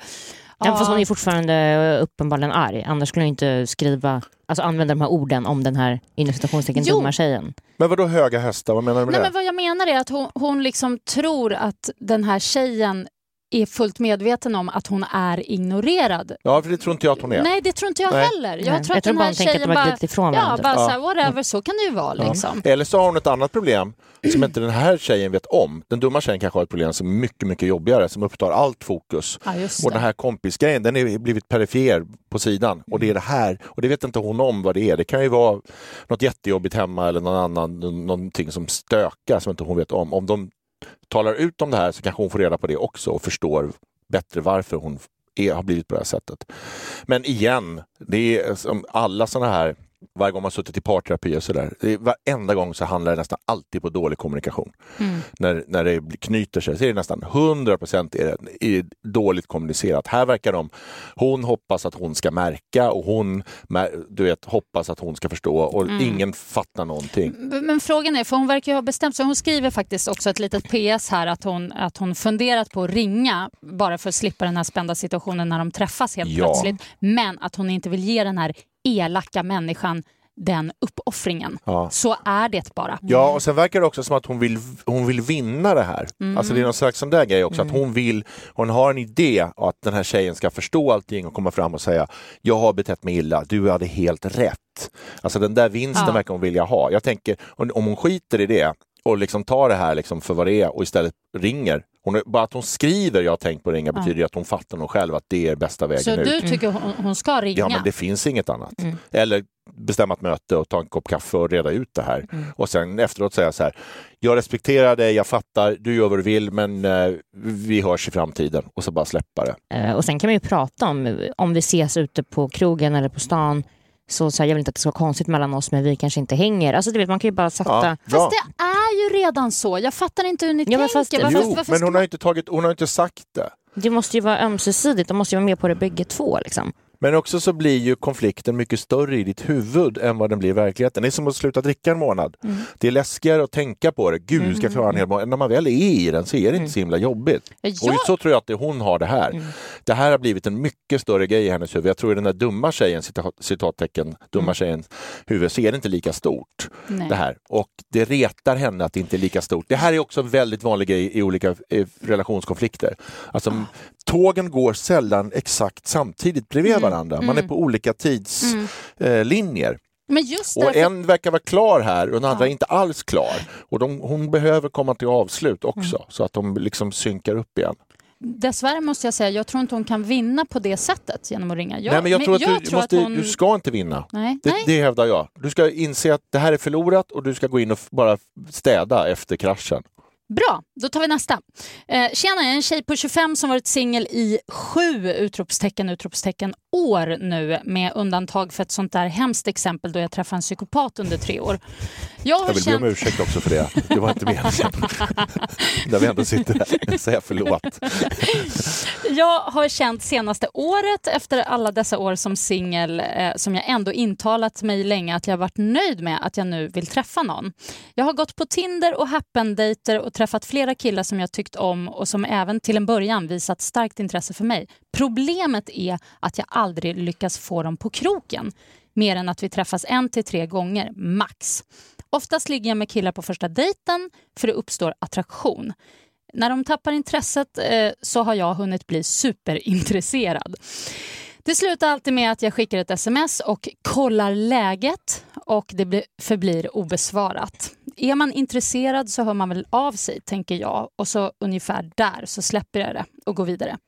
Även fast "Ah, hon är fortfarande eh, uppenbarligen arg. Annars skulle hon inte skriva, alltså använda de här orden om den här inom citationstecken dumma tjejen. Men vad då höga hästar? Vad menar du med Nej, det? men vad jag menar är att hon, hon liksom tror att den här tjejen är fullt medveten om att hon är ignorerad. Ja, för det tror inte jag att hon är. Nej, det tror inte jag Nej. heller. Jag Nej, tror jag att tror den här att tjejen de bara... glidit ifrån Ja, bara Ja. så här, whatever, så kan det ju vara. Liksom. Eller så har hon ett annat problem som inte den här tjejen vet om. Den dumma tjejen kanske har ett problem som är mycket, mycket jobbigare, som upptar allt fokus. Ja, just Och den här kompisgrejen, den är blivit perifer på sidan. Och det är det här, och det vet inte hon om vad det är. Det kan ju vara något jättejobbigt hemma eller någon annan, nå- någonting som stökar som inte hon vet om. Om de talar ut om det här så kanske hon får reda på det också och förstår bättre varför hon är, har blivit på det här sättet. Men igen, det är som alla sådana här varje gång man suttit i parterapi och sådär. Varenda gång så handlar det nästan alltid på dålig kommunikation. När, när det knyter sig så är det nästan 100 procent dåligt kommunicerat. Här verkar de, hon hoppas att hon ska märka och hon du vet, hoppas att hon ska förstå och ingen fattar någonting. Men frågan är, för hon verkar ju ha bestämt sig. Hon skriver faktiskt också ett litet PS här att hon, att hon funderat på att ringa bara för att slippa den här spända situationen när de träffas helt Ja. plötsligt. Men att hon inte vill ge den här elaka människan den uppoffringen. Ja. Så är det bara. Ja, och sen verkar det också som att hon vill, hon vill vinna det här. Alltså det är någon slags sån där grej också, att hon vill, hon har en idé att den här tjejen ska förstå allting och komma fram och säga jag har betett mig illa, du hade helt rätt. Alltså den där vinsten Ja. verkar hon vilja ha. Jag tänker, om om hon skiter i det och liksom tar det här liksom för vad det är och istället ringer. Hon, bara att hon skriver jag har tänkt på att ringa betyder att hon fattar nog själv att det är bästa vägen Så ut. du tycker hon, hon ska ringa? Ja, men det finns inget annat. Eller bestämma ett möte och ta en kopp kaffe och reda ut det här. Och sen efteråt säga så här, jag respekterar dig, jag fattar, du gör vad du vill, men eh, vi hörs i framtiden. Och så bara släppa det. Eh, Och sen kan man ju prata om, om vi ses ute på krogen eller på stan, så, så här, jag vill inte att det ska vara konstigt mellan oss men vi kanske inte hänger. Alltså du vet, man kan ju bara sätta... Ja, bra. Fast det är ju redan så. Jag fattar inte hur ni Ja, men tänker. fast- Varför, Jo, varför men hon man- har inte, tagit, hon har inte sagt det. Det måste ju vara ömsesidigt, de måste ju vara med på det bägge två. Liksom. Men också så blir ju konflikten mycket större i ditt huvud än vad den blir i verkligheten. Det är som att sluta dricka en månad. Det är läskigare att tänka på det. Gud, vi ska klara en hel månad. När man väl är i den så är det inte så himla jobbigt. Ja. Och så tror jag att det, hon har det här. Det här har blivit en mycket större grej i hennes huvud. Jag tror i den där dumma tjejen, citat, citattecken, dumma tjejens huvud, så är det inte lika stort. Nej. Det här. Och det retar henne att det inte är lika stort. Det här är också en väldigt vanlig grej i olika relationskonflikter. Alltså, Tågen går sällan exakt samtidigt bredvid varandra. Man är på olika tidslinjer. Men just Och därför... en verkar vara klar här och den andra är inte alls klar. Och de, hon behöver komma till avslut också så att de liksom synkar upp igen. Dessvärre måste jag säga, jag tror inte hon kan vinna på det sättet genom att ringa. Jag, Nej, men jag tror att, du, tror måste, hon... du ska inte vinna. Nej, Det, nej. det hävdar jag. Du ska inse att det här är förlorat och du ska gå in och bara städa efter kraschen. Bra, då tar vi nästa. Eh, tjena, jag är en tjej på 25 som varit singel i sju utropstecken, utropstecken år nu med undantag för ett sånt där hemskt exempel då jag träffade en psykopat under tre år. Jag har Jag vill be om känt... ursäkt också för det. Det var inte meningen. När vi ändå sitter här, säga förlåt. Jag har känt senaste året efter alla dessa år som singel eh, som jag ändå intalat mig länge att jag varit nöjd med att jag nu vill träffa någon. Jag har gått på Tinder och Happen-dejter och träffat flera killar som jag tyckt om och som även till en början visat starkt intresse för mig. Problemet är att jag aldrig lyckas få dem på kroken. Mer än att vi träffas en till tre gånger, max. Oftast ligger jag med killar på första dejten för det uppstår attraktion. När de tappar intresset eh, så har jag hunnit bli superintresserad. Det slutar alltid med att jag skickar ett sms och kollar läget och det blir, förblir obesvarat. Är man intresserad så hör man väl av sig, tänker jag. Och så ungefär där så släpper jag det och går vidare.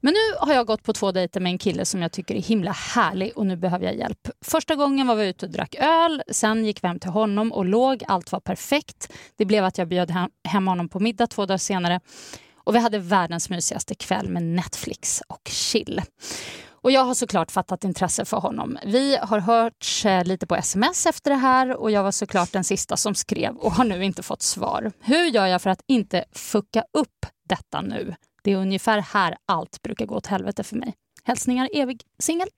Men nu har jag gått på två dejter med en kille som jag tycker är himla härlig och nu behöver jag hjälp. Första gången var vi ute och drack öl, sen gick vi hem till honom och låg, allt var perfekt. Det blev att jag bjöd hem, honom på middag två dagar senare och vi hade världens mysigaste kväll med Netflix och chill. Och jag har såklart fattat intresse för honom. Vi har hört eh, lite på sms efter det här och jag var såklart den sista som skrev och har nu inte fått svar. Hur gör jag för att inte fucka upp detta nu? Det är ungefär här allt brukar gå åt helvete för mig. Hälsningar evig singel.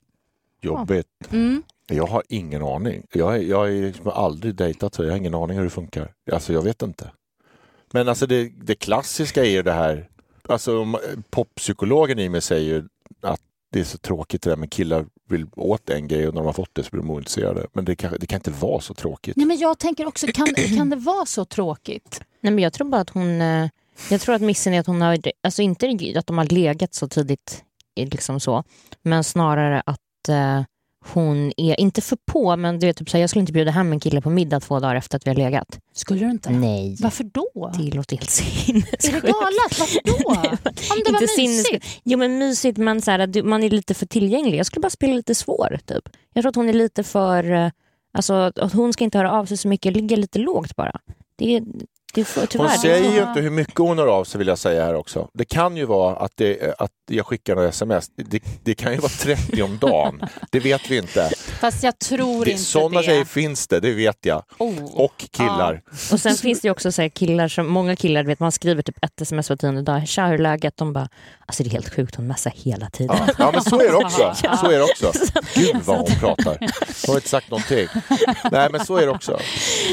Jobbigt. Mm. Jag har ingen aning. Jag, är- jag har liksom aldrig dejtat så jag har ingen aning hur det funkar. Alltså jag vet inte. Men alltså det, det klassiska är ju det här, alltså om- poppsykologen i mig säger att det är så tråkigt det där med killar vill åt en grej och när de har fått det så blir de ointresserade. Men det kan, det kan inte vara så tråkigt. Nej, men jag tänker också, kan, kan det vara så tråkigt? Nej, men jag tror bara att hon... eh, Jag tror att missen är att hon har... Alltså inte att de har legat så tidigt, eh, liksom så, men snarare att eh, hon är, inte för på, men du vet, typ så här, jag skulle inte bjuda hem en kille på middag två dagar efter att vi har legat. Skulle du inte? Nej. Varför då? Det låter helt sinnessjukt. Är det galet? Varför då? Om det var mysigt. Jo men mysigt men så här, man är lite för tillgänglig. Jag skulle bara spela lite svår typ. Jag tror att hon är lite för, eh, alltså hon ska inte höra av sig så mycket, ligga lite lågt bara. Det är, tyvärr. Hon säger ju inte hur mycket hon hör av sig vill jag säga här också. Det kan ju vara att, det, att jag skickar några sms. Det, det kan ju vara 30 om dagen. Det vet vi inte. Fast jag tror Det, inte sådana det. tjejer finns det, det vet jag. Oh. Och killar. Och sen finns det ju också så killar som, många killar, vet man skriver typ ett sms var tionde dag, tja hur är läget? De bara, alltså det är helt sjukt, hon messar hela tiden. Ja, ja men så är det också. Så är det också. Gud vad hon pratar. Hon har inte sagt någonting. Nej men så är det också.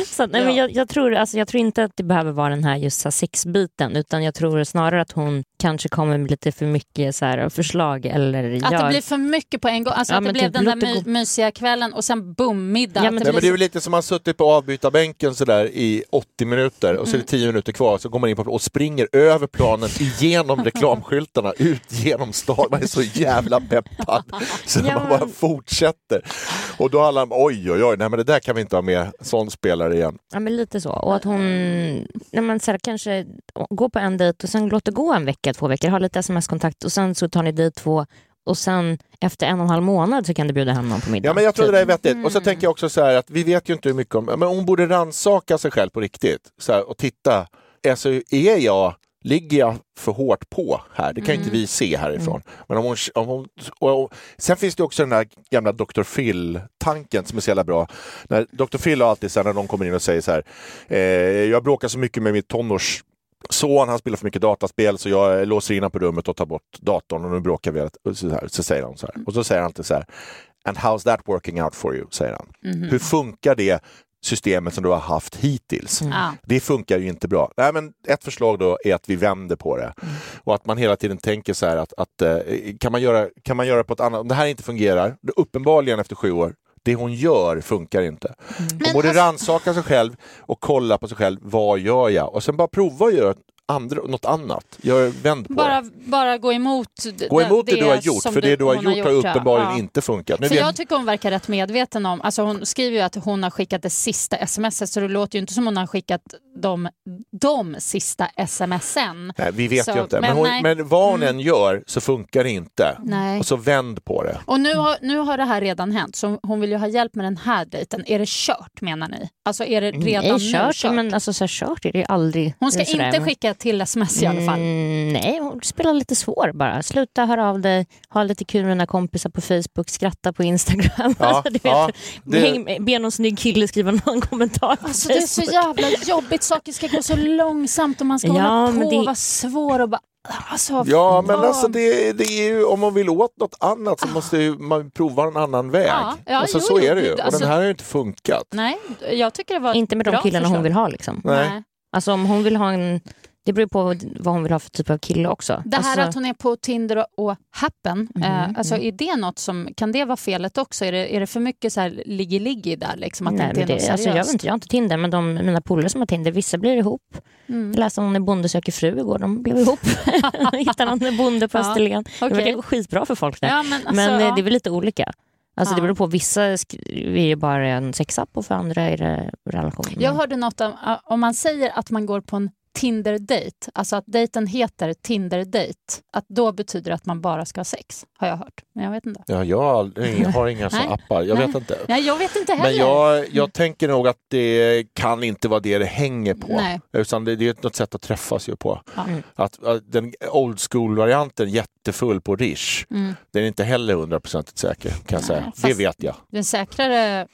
Så, nej, men jag, jag, tror, alltså, jag tror inte att det behöver vara den här just sexbiten utan jag tror snarare att hon kanske kommer med lite för mycket så här, förslag eller Att gör... det blir för mycket på en gång. Alltså Ja, att det blev typ, den där det my- gå. mysiga kvällen och sen boom, middag. Ja, men Nej, men det är blir lite som man suttit på avbytarbänken sådär i 80 minuter och så Mm. är det 10 minuter kvar så går man in på och springer över planen igenom reklamskyltarna ut genom stan. Man är så jävla peppad så Ja, man bara men- fortsätter. Och då alla oj oj oj, nej men det där kan vi inte ha med sån spelare igen. Ja men lite så. Och att hon nej, men så här, kanske går på en dejt och sen låter gå en vecka, två veckor, ha lite sms-kontakt och sen så tar ni dit två och sen efter en och en halv månad så kan du bjuda hem någon på middag. Ja men jag tror det typ. där är vettigt. Och så tänker jag också så här att vi vet ju inte hur mycket om, men hon borde rannsaka sig själv på riktigt. Så här, och titta, alltså är jag, ligger jag för hårt på här? Det kan ju inte vi se härifrån. Men om hon, om hon, och, och, sen finns det också den här gamla Dr. Phil-tanken som är så jävla bra. När Dr. Phil har alltid så här, när någon kommer in och säger så här, eh, jag bråkar så mycket med mitt tonårs son, han spelar för mycket dataspel så jag låser in honom på rummet och tar bort datorn och nu bråkar vi. Så, här, så säger han så här. Och så säger han alltid så här, And how's that working out for you? säger han. Hur funkar det systemet som du har haft hittills? Ja. Det funkar ju inte bra. Nej, men ett förslag då är att vi vänder på det. Och att man hela tiden tänker så här att, att eh, kan, man göra, kan man göra på ett annat... Om det här inte fungerar, uppenbarligen efter sju år, det hon gör funkar inte. Hon borde alltså- rannsaka sig själv och kolla på sig själv. Vad gör jag? Och sen bara prova att göra andra, något annat. Gör, vänd på bara, det. bara gå emot Gå emot det, du har gjort, för det du har gjort har uppenbarligen Ja. inte funkat. Nu För jag tycker hon verkar rätt medveten om, alltså hon skriver ju att hon har skickat det sista smset så det låter ju inte som hon har skickat de, de sista smsen. Nej, vi vet Så, ju inte. Men, men hon, men vad hon Mm. än gör så funkar det inte. Nej. Och så vänd på det. Och nu har, nu har det här redan hänt så hon vill ju ha hjälp med den här dejten. Är det kört menar ni? Alltså är det redan Nej, nu kört, kört? men alltså så här, kört är det aldrig. Hon ska inte skicka till sms i alla fall. Mm, nej, hon spelar lite svår bara. Sluta höra av dig, ha lite kul med dina kompisar på Facebook, skratta på Instagram. Ja, alltså, vet, ja, det- häng, be någon snygg kille skriva någon kommentar på Alltså det är så Facebook. jävla jobbigt, saker ska gå så långsamt och man ska Ja, hålla på det- och vara svår och bara... Alltså, Ja, men alltså det, det är ju, om man vill åt något annat så måste ju man prova en annan väg. Ja, ja, alltså, jo, så jo, är det ju. Och alltså- den här har ju inte funkat. Nej, jag tycker det var Inte med de killarna hon förslag. vill ha. Liksom. Nej. Alltså om hon vill ha en... Det beror på vad hon vill ha för typ av kille också. Det här alltså, att hon är på Tinder och, Happen, Mhm, eh, alltså är det något som, kan det vara felet också? Är det, är det för mycket så här liggi-liggi där liksom? Att nej, det inte är det, alltså, jag, vet inte, jag har inte Tinder, men de, mina polare som har Tinder, vissa blir ihop. Mm. Jag läste om hon är bonde söker fru igår, de blev ihop. Hittade någon bonde på Ja, Österlen. Det okej. verkar skitbra för folk där. Ja, men alltså, men eh, ja. det är väl lite olika. Alltså det beror på, vissa är ju bara en sexapp och för andra är det relation. Jag hörde något om, om man säger att man går på en Tinder-date, alltså att dejten heter Tinder-date, att då betyder det att man bara ska ha sex, har jag hört. Men jag vet inte. Ja, jag har, inga såna Nej. appar, jag Nej. vet inte. Nej, jag vet inte heller. Men jag, jag tänker nog att det kan inte vara det det hänger på. Nej. Utan det, det är något sätt att träffas ju på. Ja. Mm. Att, att den old school-varianten, jättefull på Rish, Mm. den är inte heller hundraprocentigt säker kan jag säga. fast- Det vet jag. Den säkrare...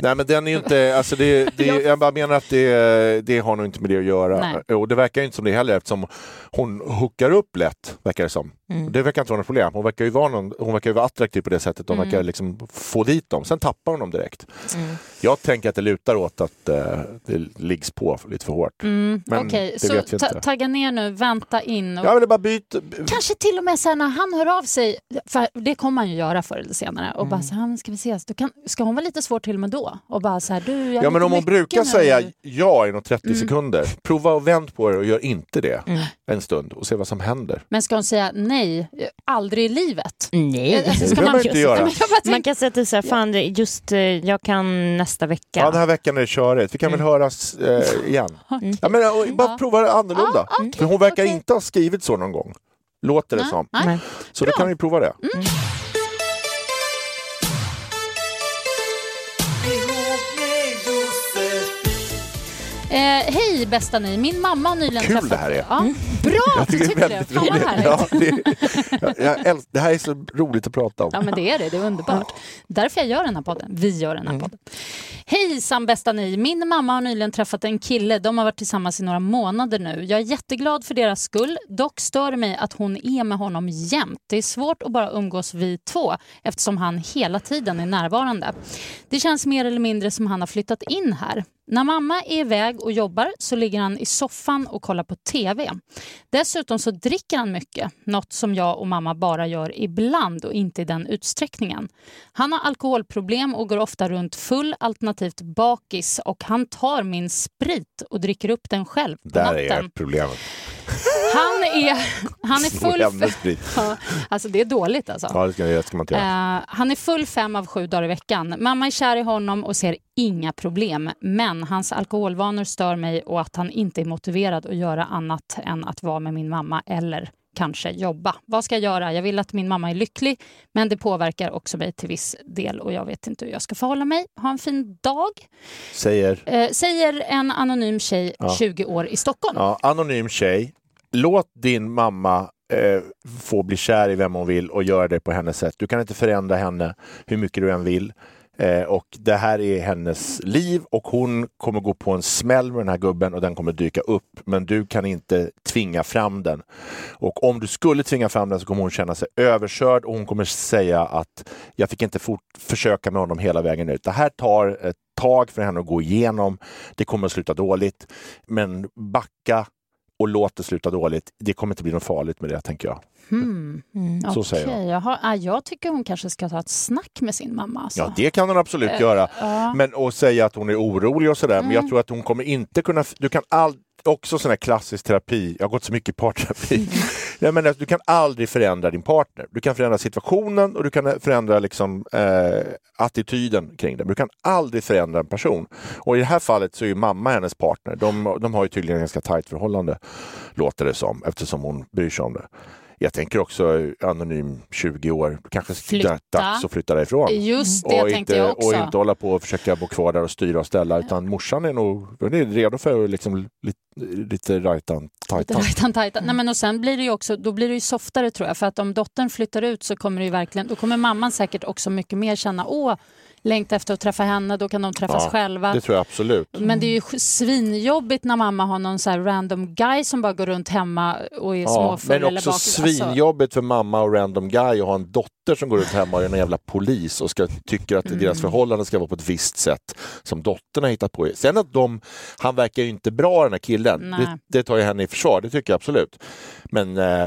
Nej men den är ju inte, alltså det, det, jag bara menar att det, det har nog inte med det att göra. Nej. Och det verkar inte som det heller eftersom hon hookar upp lätt, verkar det som. Mm. Det verkar inte vara något problem. Hon verkar ju vara, någon, hon verkar ju vara attraktiv på det sättet. Hon Mm. verkar liksom få dit dem. Sen tappar hon dem direkt. Mm. Jag tänker att det lutar åt att eh, det liggs på lite för hårt. Mm, Men Okej, det så vet vi ta, inte. tagga ner nu, vänta in. Och Jag ville bara byta. Kanske till och med sen när han hör av sig, för det kommer han ju göra förr eller senare, och Mm. bara så här, "Men ska vi ses? Då kan, ska hon vara lite svår till och med då? Och bara så här, du, jag Ja men om hon brukar nu." säga ja inom 30 Mm. sekunder, prova och vänd på det och gör inte det Mm. en stund och se vad som händer. Men ska hon säga nej, aldrig i livet? Nej, Alltså, Det behöver man inte göra. Jag bara Man kan säga till så här, fan just eh, jag kan nästa vecka. Ja, den här veckan är det körigt. Vi kan väl höras eh, igen. Mm. Ja, men, och, bara Ja. prova det annorlunda. Ja, okej, För hon verkar okej. inte ha skrivit så någon gång. Låter det Nej, som. nej. Nej. Så då kan vi prova det. Bästa ni, min mamma har nyligen Kul träffat... det här är. Ja, bra, Jag du tycker det tycker är det. väldigt roligt. Ja, det, jag, jag det här är så roligt att prata om. Ja men det är det, det är underbart. Därför jag gör den här podden. Vi gör den här podden. Hejsan bästa ni! Min mamma har nyligen träffat en kille. De har varit tillsammans i några månader nu. Jag är jätteglad för deras skull. Dock stör det mig att hon är med honom jämt. Det är svårt att bara umgås vi två eftersom han hela tiden är närvarande. Det känns mer eller mindre som han har flyttat in här. När mamma är iväg och jobbar så ligger han i soffan och kollar på TV. Dessutom så dricker han mycket, något som jag och mamma bara gör ibland och inte i den utsträckningen. Han har alkoholproblem och går ofta runt full alternativt bakis och han tar min sprit och dricker upp den själv på Där natten. är problemet. Han är, han är full... Sprit. Ja, alltså det är dåligt alltså. Ja, det ska, det ska man inte göra. Eh, han är full fem av sju dagar i veckan. Mamma är kär i honom och ser inga problem. Men hans alkoholvanor stör mig och att han inte är motiverad att göra annat än att vara med min mamma eller kanske jobba. Vad ska jag göra? Jag vill att min mamma är lycklig men det påverkar också mig till viss del och jag vet inte hur jag ska förhålla mig. Ha en fin dag. Säger Eh, säger en anonym tjej, Ja. 20 år, i Stockholm. ja, anonym tjej. Låt din mamma eh, få bli kär i vem hon vill och göra det på hennes sätt. Du kan inte förändra henne hur mycket du än vill. Eh, och det här är hennes liv och hon kommer gå på en smäll med den här gubben och den kommer dyka upp. Men du kan inte tvinga fram den. Och om du skulle tvinga fram den så kommer hon känna sig överkörd och hon kommer säga att jag fick inte fort försöka med honom hela vägen ut. Det här tar ett tag för henne att gå igenom. Det kommer att sluta dåligt. Men backa och låt det sluta dåligt. Det kommer inte bli något farligt med det, tänker jag. Hmm. Mm. Så säger jag. Okej, jaha. Ah, jag tycker hon kanske ska ta ett snack med sin mamma. Alltså. Ja, det kan hon absolut Eh, göra. ja. Men och säga att hon är orolig och sådär. Men Mm. jag tror att hon kommer inte kunna... Du kan all, också sån här klassisk terapi. Jag har gått så mycket parterapi. Mm. Jag menar, du kan aldrig förändra din partner. Du kan förändra situationen och du kan förändra liksom, eh, attityden kring det. Men du kan aldrig förändra en person. Och i det här fallet så är ju mamma hennes partner. De, de har ju tydligen ganska tajt förhållande, låter det som, eftersom hon bryr sig om det. Jag tänker också eh, anonym 20 år, kanske Flytta. dags att flytta därifrån. Just det och, tänkte inte, jag också. och inte hålla på och försöka bo kvar där och styra och ställa. Utan morsan är nog är redo för liksom, lite, lite rajtan tajtan. Tajtan, tajtan. Nej, men och sen blir det ju också, då blir det ju softare tror jag. För att om dottern flyttar ut så kommer det ju verkligen, då kommer mamman säkert också mycket mer känna, åh, längta efter att träffa henne, då kan de träffas Ja, själva. Det tror jag absolut. Men det är ju svinjobbigt när mamma har någon så här random guy som bara går runt hemma och är Ja, småfull men eller också bakis. Alltså, svinjobbigt för mamma och random guy att ha en dotter som går runt hemma och är en jävla polis och ska, tycker att Mm. deras förhållande ska vara på ett visst sätt som dottern har hittat på. Sen att de, han verkar ju inte bra den här killen, det, det tar ju henne i försvar, det tycker jag absolut. Men eh,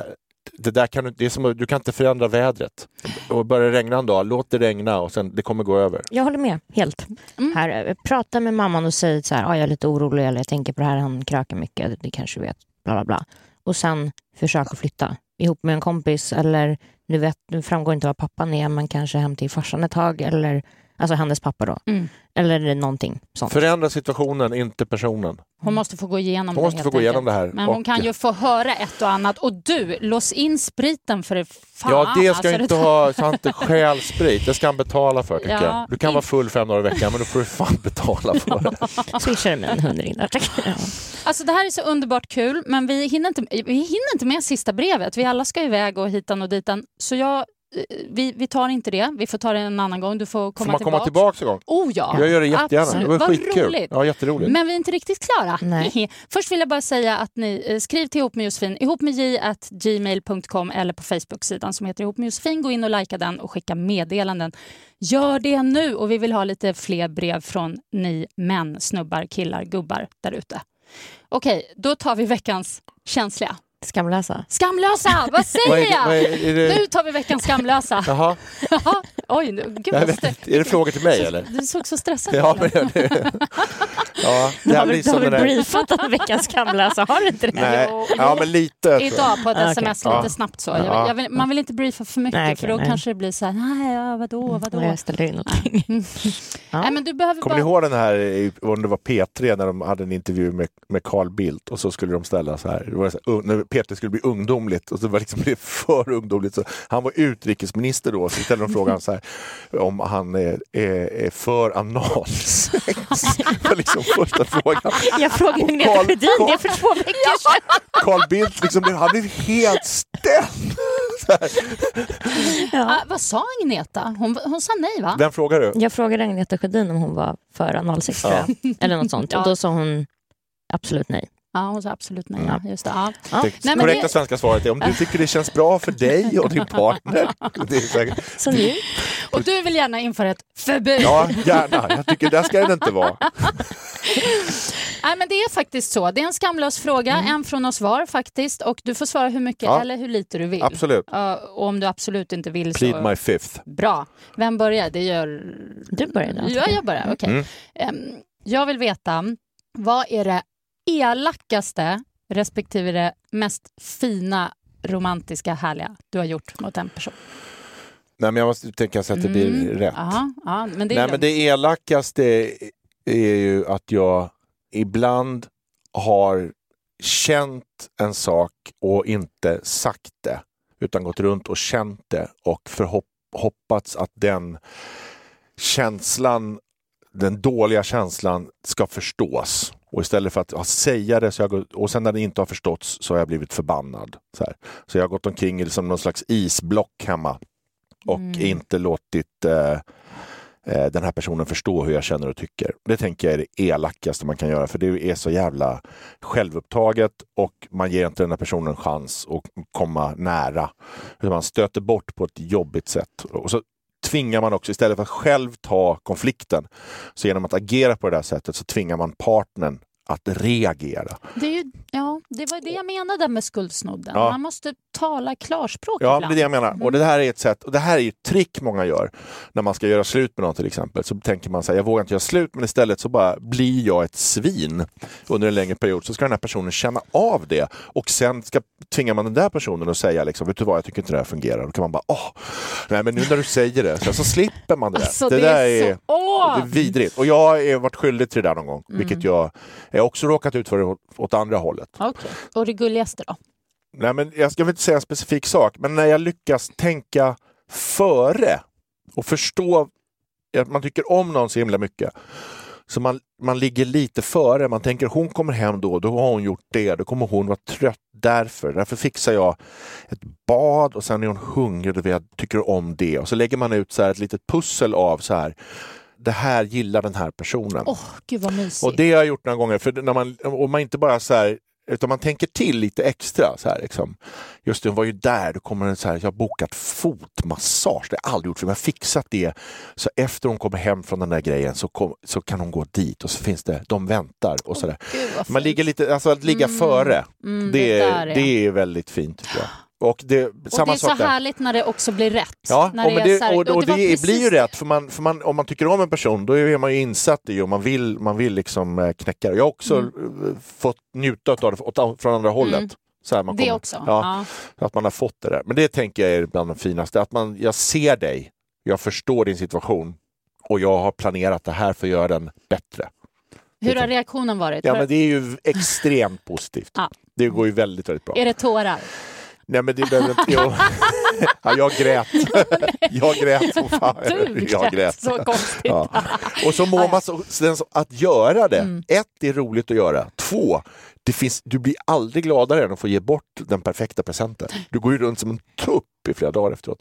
det där kan, du- det är som, du kan inte förändra vädret. Och börjar det regna en dag, låt det regna och sen det kommer gå över. Jag håller med helt. Mm. Här, eh, prata med mamman och säg så här, ah, jag är lite orolig eller jag tänker på det här, han krökar mycket, det kanske du vet, bla bla bla. Och sen försök att flytta ihop med en kompis eller nu, vet, nu framgår inte vad pappan är, men kanske hem till farsan ett tag eller Alltså hennes pappa då. Mm. Eller någonting sånt. Förändra situationen, inte personen. Hon måste få gå igenom Hon det. måste få gå igenom det här. Men hon Och- kan ju få höra ett och annat. Och du, lås in spriten för fan. ja, det ska alltså, inte det- ha, så han inte stjäl sprit. Det ska han betala för tycker Ja, jag. Du kan vara full fem dagar i veckan men då får du fan betala för det. Swishar med en hundring där. tack. Alltså det här är så underbart kul, men vi hinner inte, vi hinner inte med sista brevet. Vi alla ska iväg och hitan och ditan. Så jag, vi, vi tar inte det. Vi får ta det en annan gång. Du får komma Får man komma tillbaks. tillbaka en gång? Oh ja, Jag gör det jättegärna. Absolut. Det var Vad skitkul. roligt. Ja, jätteroligt. Men vi är inte riktigt klara. Nej. Först vill jag bara säga att ni eh, skriv till ihop med Josefin, ihop med j at gmail.com eller på Facebook-sidan som heter ihop med Josefin. Gå in och likea den och skicka meddelanden. Gör det nu och vi vill ha lite fler brev från ni män, snubbar, killar, gubbar där ute. Okej, då tar vi veckans känsliga. Skamlösa. Skamlösa, vad säger jag? Nu tar vi veckans skamlösa. Jaha, Jaha, Oj, nu- gud jag vad vet. Är det frågor till mig eller? Du såg så stressad Ja, ut. men det, ja, det har väl, du har väl briefat om veckans skamlösa? Har du inte det? Nej, Jo, ja men lite. Idag på ett Okej. sms lite Ja. snabbt så. Jag, Ja. jag vill, man vill inte briefa för mycket Nej, för okej, då nej. kanske det blir så här, nej, ja, vadå, vadå? Jag ställer in någonting. Ja. Nej, men du behöver Kommer bara... ni ihåg den här, om det var P3, när de hade en intervju med, med Carl Bildt och så skulle de ställa så här, det var så här P3 skulle bli ungdomligt och så var det liksom blev för ungdomligt. Så han var utrikesminister då, så ställde de frågan så här, om han är, är, är för analsex. det var liksom första frågan. Jag frågade Och Agneta Sjödin det för två veckor sedan. Carl Bildt, liksom, han blev helt ställd. Här. Ah, vad sa Agneta? Hon, hon sa nej va? Den frågar du? Jag frågade Agneta Sjödin om hon var för analsex, jag. Eller något sånt. Ja. Och då sa hon absolut nej. Ja, hon sa absolut nej. Ja. Ja. Just det, ja. Ja. Det men korrekta det- svenska svaret är om du tycker det känns bra för dig och din partner. Det är säkert. Så nu? Och du vill gärna införa ett förbud. Ja, gärna. Jag tycker det ska det inte vara. Nej, men det är faktiskt så. Det är en skamlös fråga, en från oss var faktiskt. Och du får svara hur mycket Mm. Ja. eller hur lite du vill. Absolut. Och om du absolut inte vill så... Plead my fifth. Bra. Vem börjar? Det gör... Du började. Ja, jag börjar. Okej. Mm. Em, jag vill veta, vad är det elakaste respektive det mest fina, romantiska, härliga du har gjort mot en person? Nej, men jag måste tänka så att det blir Mm. rätt. Aha, ja, men det Nej, men det elakaste är ju att jag ibland har känt en sak och inte sagt det, utan gått runt och känt det och hoppats att den känslan, den dåliga känslan ska förstås. Och istället för att ja, säga det, så jag går, och sen när det inte har förståtts så har jag blivit förbannad. Så, här. så jag har gått omkring i liksom någon slags isblock hemma och Mm. inte låtit eh, eh, den här personen förstå hur jag känner och tycker. Det tänker jag är det elakaste man kan göra för det är så jävla självupptaget och man ger inte den här personen en chans att komma nära. Man stöter bort på ett jobbigt sätt. Och så tvingar man också, istället för att själv ta konflikten, så genom att agera på det där sättet så tvingar man partnern att reagera. Det, är ju, ja, det var det jag menade med skuldsnodden. Ja. Man måste tala klarspråk Ja, ibland. det är det jag menar. Och det här är ett sätt, och det här är ju ett trick många gör. När man ska göra slut med någon till exempel, så tänker man så här, jag vågar inte göra slut, men istället så bara blir jag ett svin under en längre period. Så ska den här personen känna av det och sen ska, tvingar man den där personen att säga liksom, vet du vad, jag tycker inte det här fungerar. Då kan man bara, åh, nej men nu när du säger det, så, så slipper man det. Alltså, det, det är är, så- åh! det är vidrigt. Och jag har varit skyldig till det där någon gång, Mm. vilket jag, jag har också råkat ut för det åt, andra hållet. Okej. Och det gulligaste då? Nej, men jag ska väl inte säga en specifik sak, men när jag lyckas tänka före och förstå att man tycker om någon så himla mycket. Så man, man ligger lite före, man tänker hon kommer hem då, då har hon gjort det, då kommer hon vara trött därför. Därför fixar jag ett bad och sen är hon hungrig och jag tycker om det. Och så lägger man ut så här ett litet pussel av så här, det här gillar den här personen. Åh, gud vad mysigt. Och det har jag gjort några gånger, för när man, om man inte bara så här, utan man tänker till lite extra. Så här, liksom. Just det, hon var ju där, då kommer den så här, jag har bokat fotmassage, det har jag aldrig gjort, för jag har fixat det. Så efter hon kommer hem från den där grejen så, kom, så kan hon gå dit och så finns det, de väntar och sådär. Gud, vad Man ligger lite, alltså att ligga Mm, före, mm, det, det där är- det är väldigt fint tycker jag. Och det, Och samma det är så där. härligt när det också blir rätt. Ja, när och, det, här- och, och det, precis- blir ju rätt, för, man, för man, om man tycker om en person då är man ju insatt i och man vill, man vill liksom eh, knäcka det. Jag har också Mm. eh, fått njuta av det från andra hållet. Mm. Så här man Det kommer- också. Ja, Att man har fått det där. Men det tänker jag är bland det finaste, att man, jag ser dig, jag förstår din situation och jag har planerat det här för att göra den bättre. Hur har reaktionen varit? Ja, men det är ju extremt positivt. Ja. Det går ju väldigt, väldigt bra. Är det tårar? Nej, men det behöver inte... Jo. Ja, jag grät. Jag grät som fan. Du Jag grät. Så konstigt. Ja. Och så mår man så, att göra det. Mm. Ett, det är roligt att göra. Två, det finns, du blir aldrig gladare än att få ge bort den perfekta presenten. Du går ju runt som en tupp i flera dagar efteråt.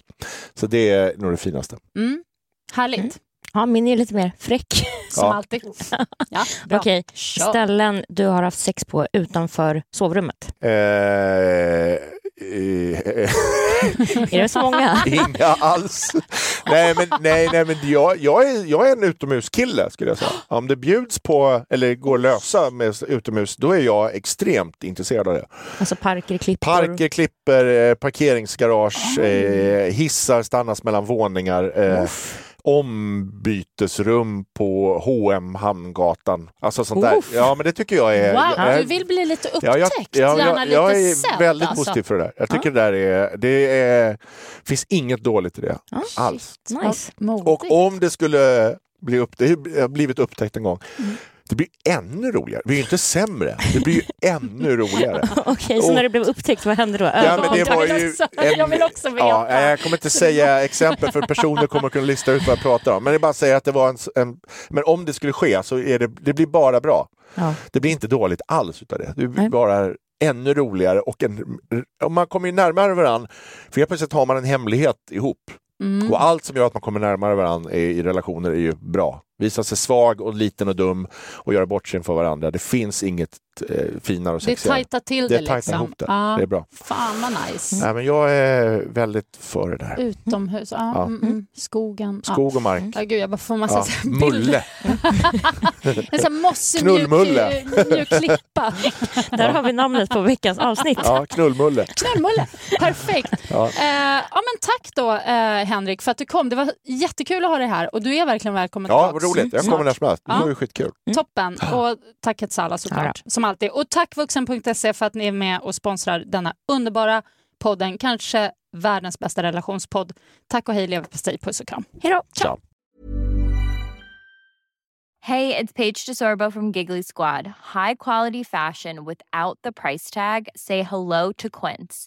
Så det är nog det finaste. Mm. Härligt. Ja, min är lite mer fräck. Som Ja. alltid. Ja. Okej, Kör. ställen du har haft sex på utanför sovrummet. Eh, Är det så många? Inga alls. Nej, men, nej, nej, men jag, jag, är, jag är en utomhuskille skulle jag säga. Om det bjuds på, eller går lösa med utomhus, då är jag extremt intresserad av det. Alltså parker, klippor? Parker, klipper, eh, parkeringsgarage, eh, hissar stannas mellan våningar. Eh, ombytesrum på H&M Hamngatan. Alltså sånt där. Ja, men det tycker jag är... Wow, jag, du vill bli lite upptäckt, Ja, jag, ja, gärna jag, lite jag är sedd. väldigt alltså. positiv för det där. Jag tycker det där är, det är, finns inget dåligt i det Ja, alls. Nice. Och om det skulle bli upp, det har blivit upptäckt en gång, Mm. Det blir ännu roligare. Det blir ju inte sämre, det blir ju ännu roligare. Okej, så Och- när det blev upptäckt, vad hände då? Ja, men det var ju också. Jag vill också veta. Ja, jag kommer inte säga exempel för personer kommer kunna lista ut vad jag pratar om. Men är bara säga att det var en, en men om det skulle ske så är det, det blir bara bra. Ja. Det blir inte dåligt alls utav det. Det blir bara ännu roligare och en, och man kommer ju närmare varandra. För helt plötsligt har man en hemlighet ihop. Mm. Och allt som gör att man kommer närmare varandra i, i relationer är ju bra. Visa sig svag och liten och dum och göra bort sig för varandra. Det finns inget finare och Det sexigare. tajtar till Det det, liksom. ihop det. Ja. Det är bra. Fan vad nice. Nej, men jag är väldigt för det där. Utomhus, ja, Ja. Mm, mm. skogen. Ja. Skog och mark. Ja, gud, jag bara får massa Ja. Mulle. En sån mossig mjuk, Knullmulle. mjuk klippa. Där har vi namnet på veckans avsnitt. Ja, knullmulle. Knullmulle. Perfekt. Ja. Eh, ja, men tack då eh, Henrik för att du kom. Det var jättekul att ha dig här och du är verkligen välkommen Ja, vad roligt. Jag kommer när som helst. Det Ja. var ju skitkul. Toppen. Och tack Etsala såklart, som alltid. Och tack vuxen.se för att ni är med och sponsrar denna underbara podden. Kanske världens bästa relationspodd. Tack och hej leverpastej. Puss och kram. Hej då! Ciao. Hey, it's Paige DeSorbo from Giggly Squad. High quality fashion without the price tag. Say hello to Quince.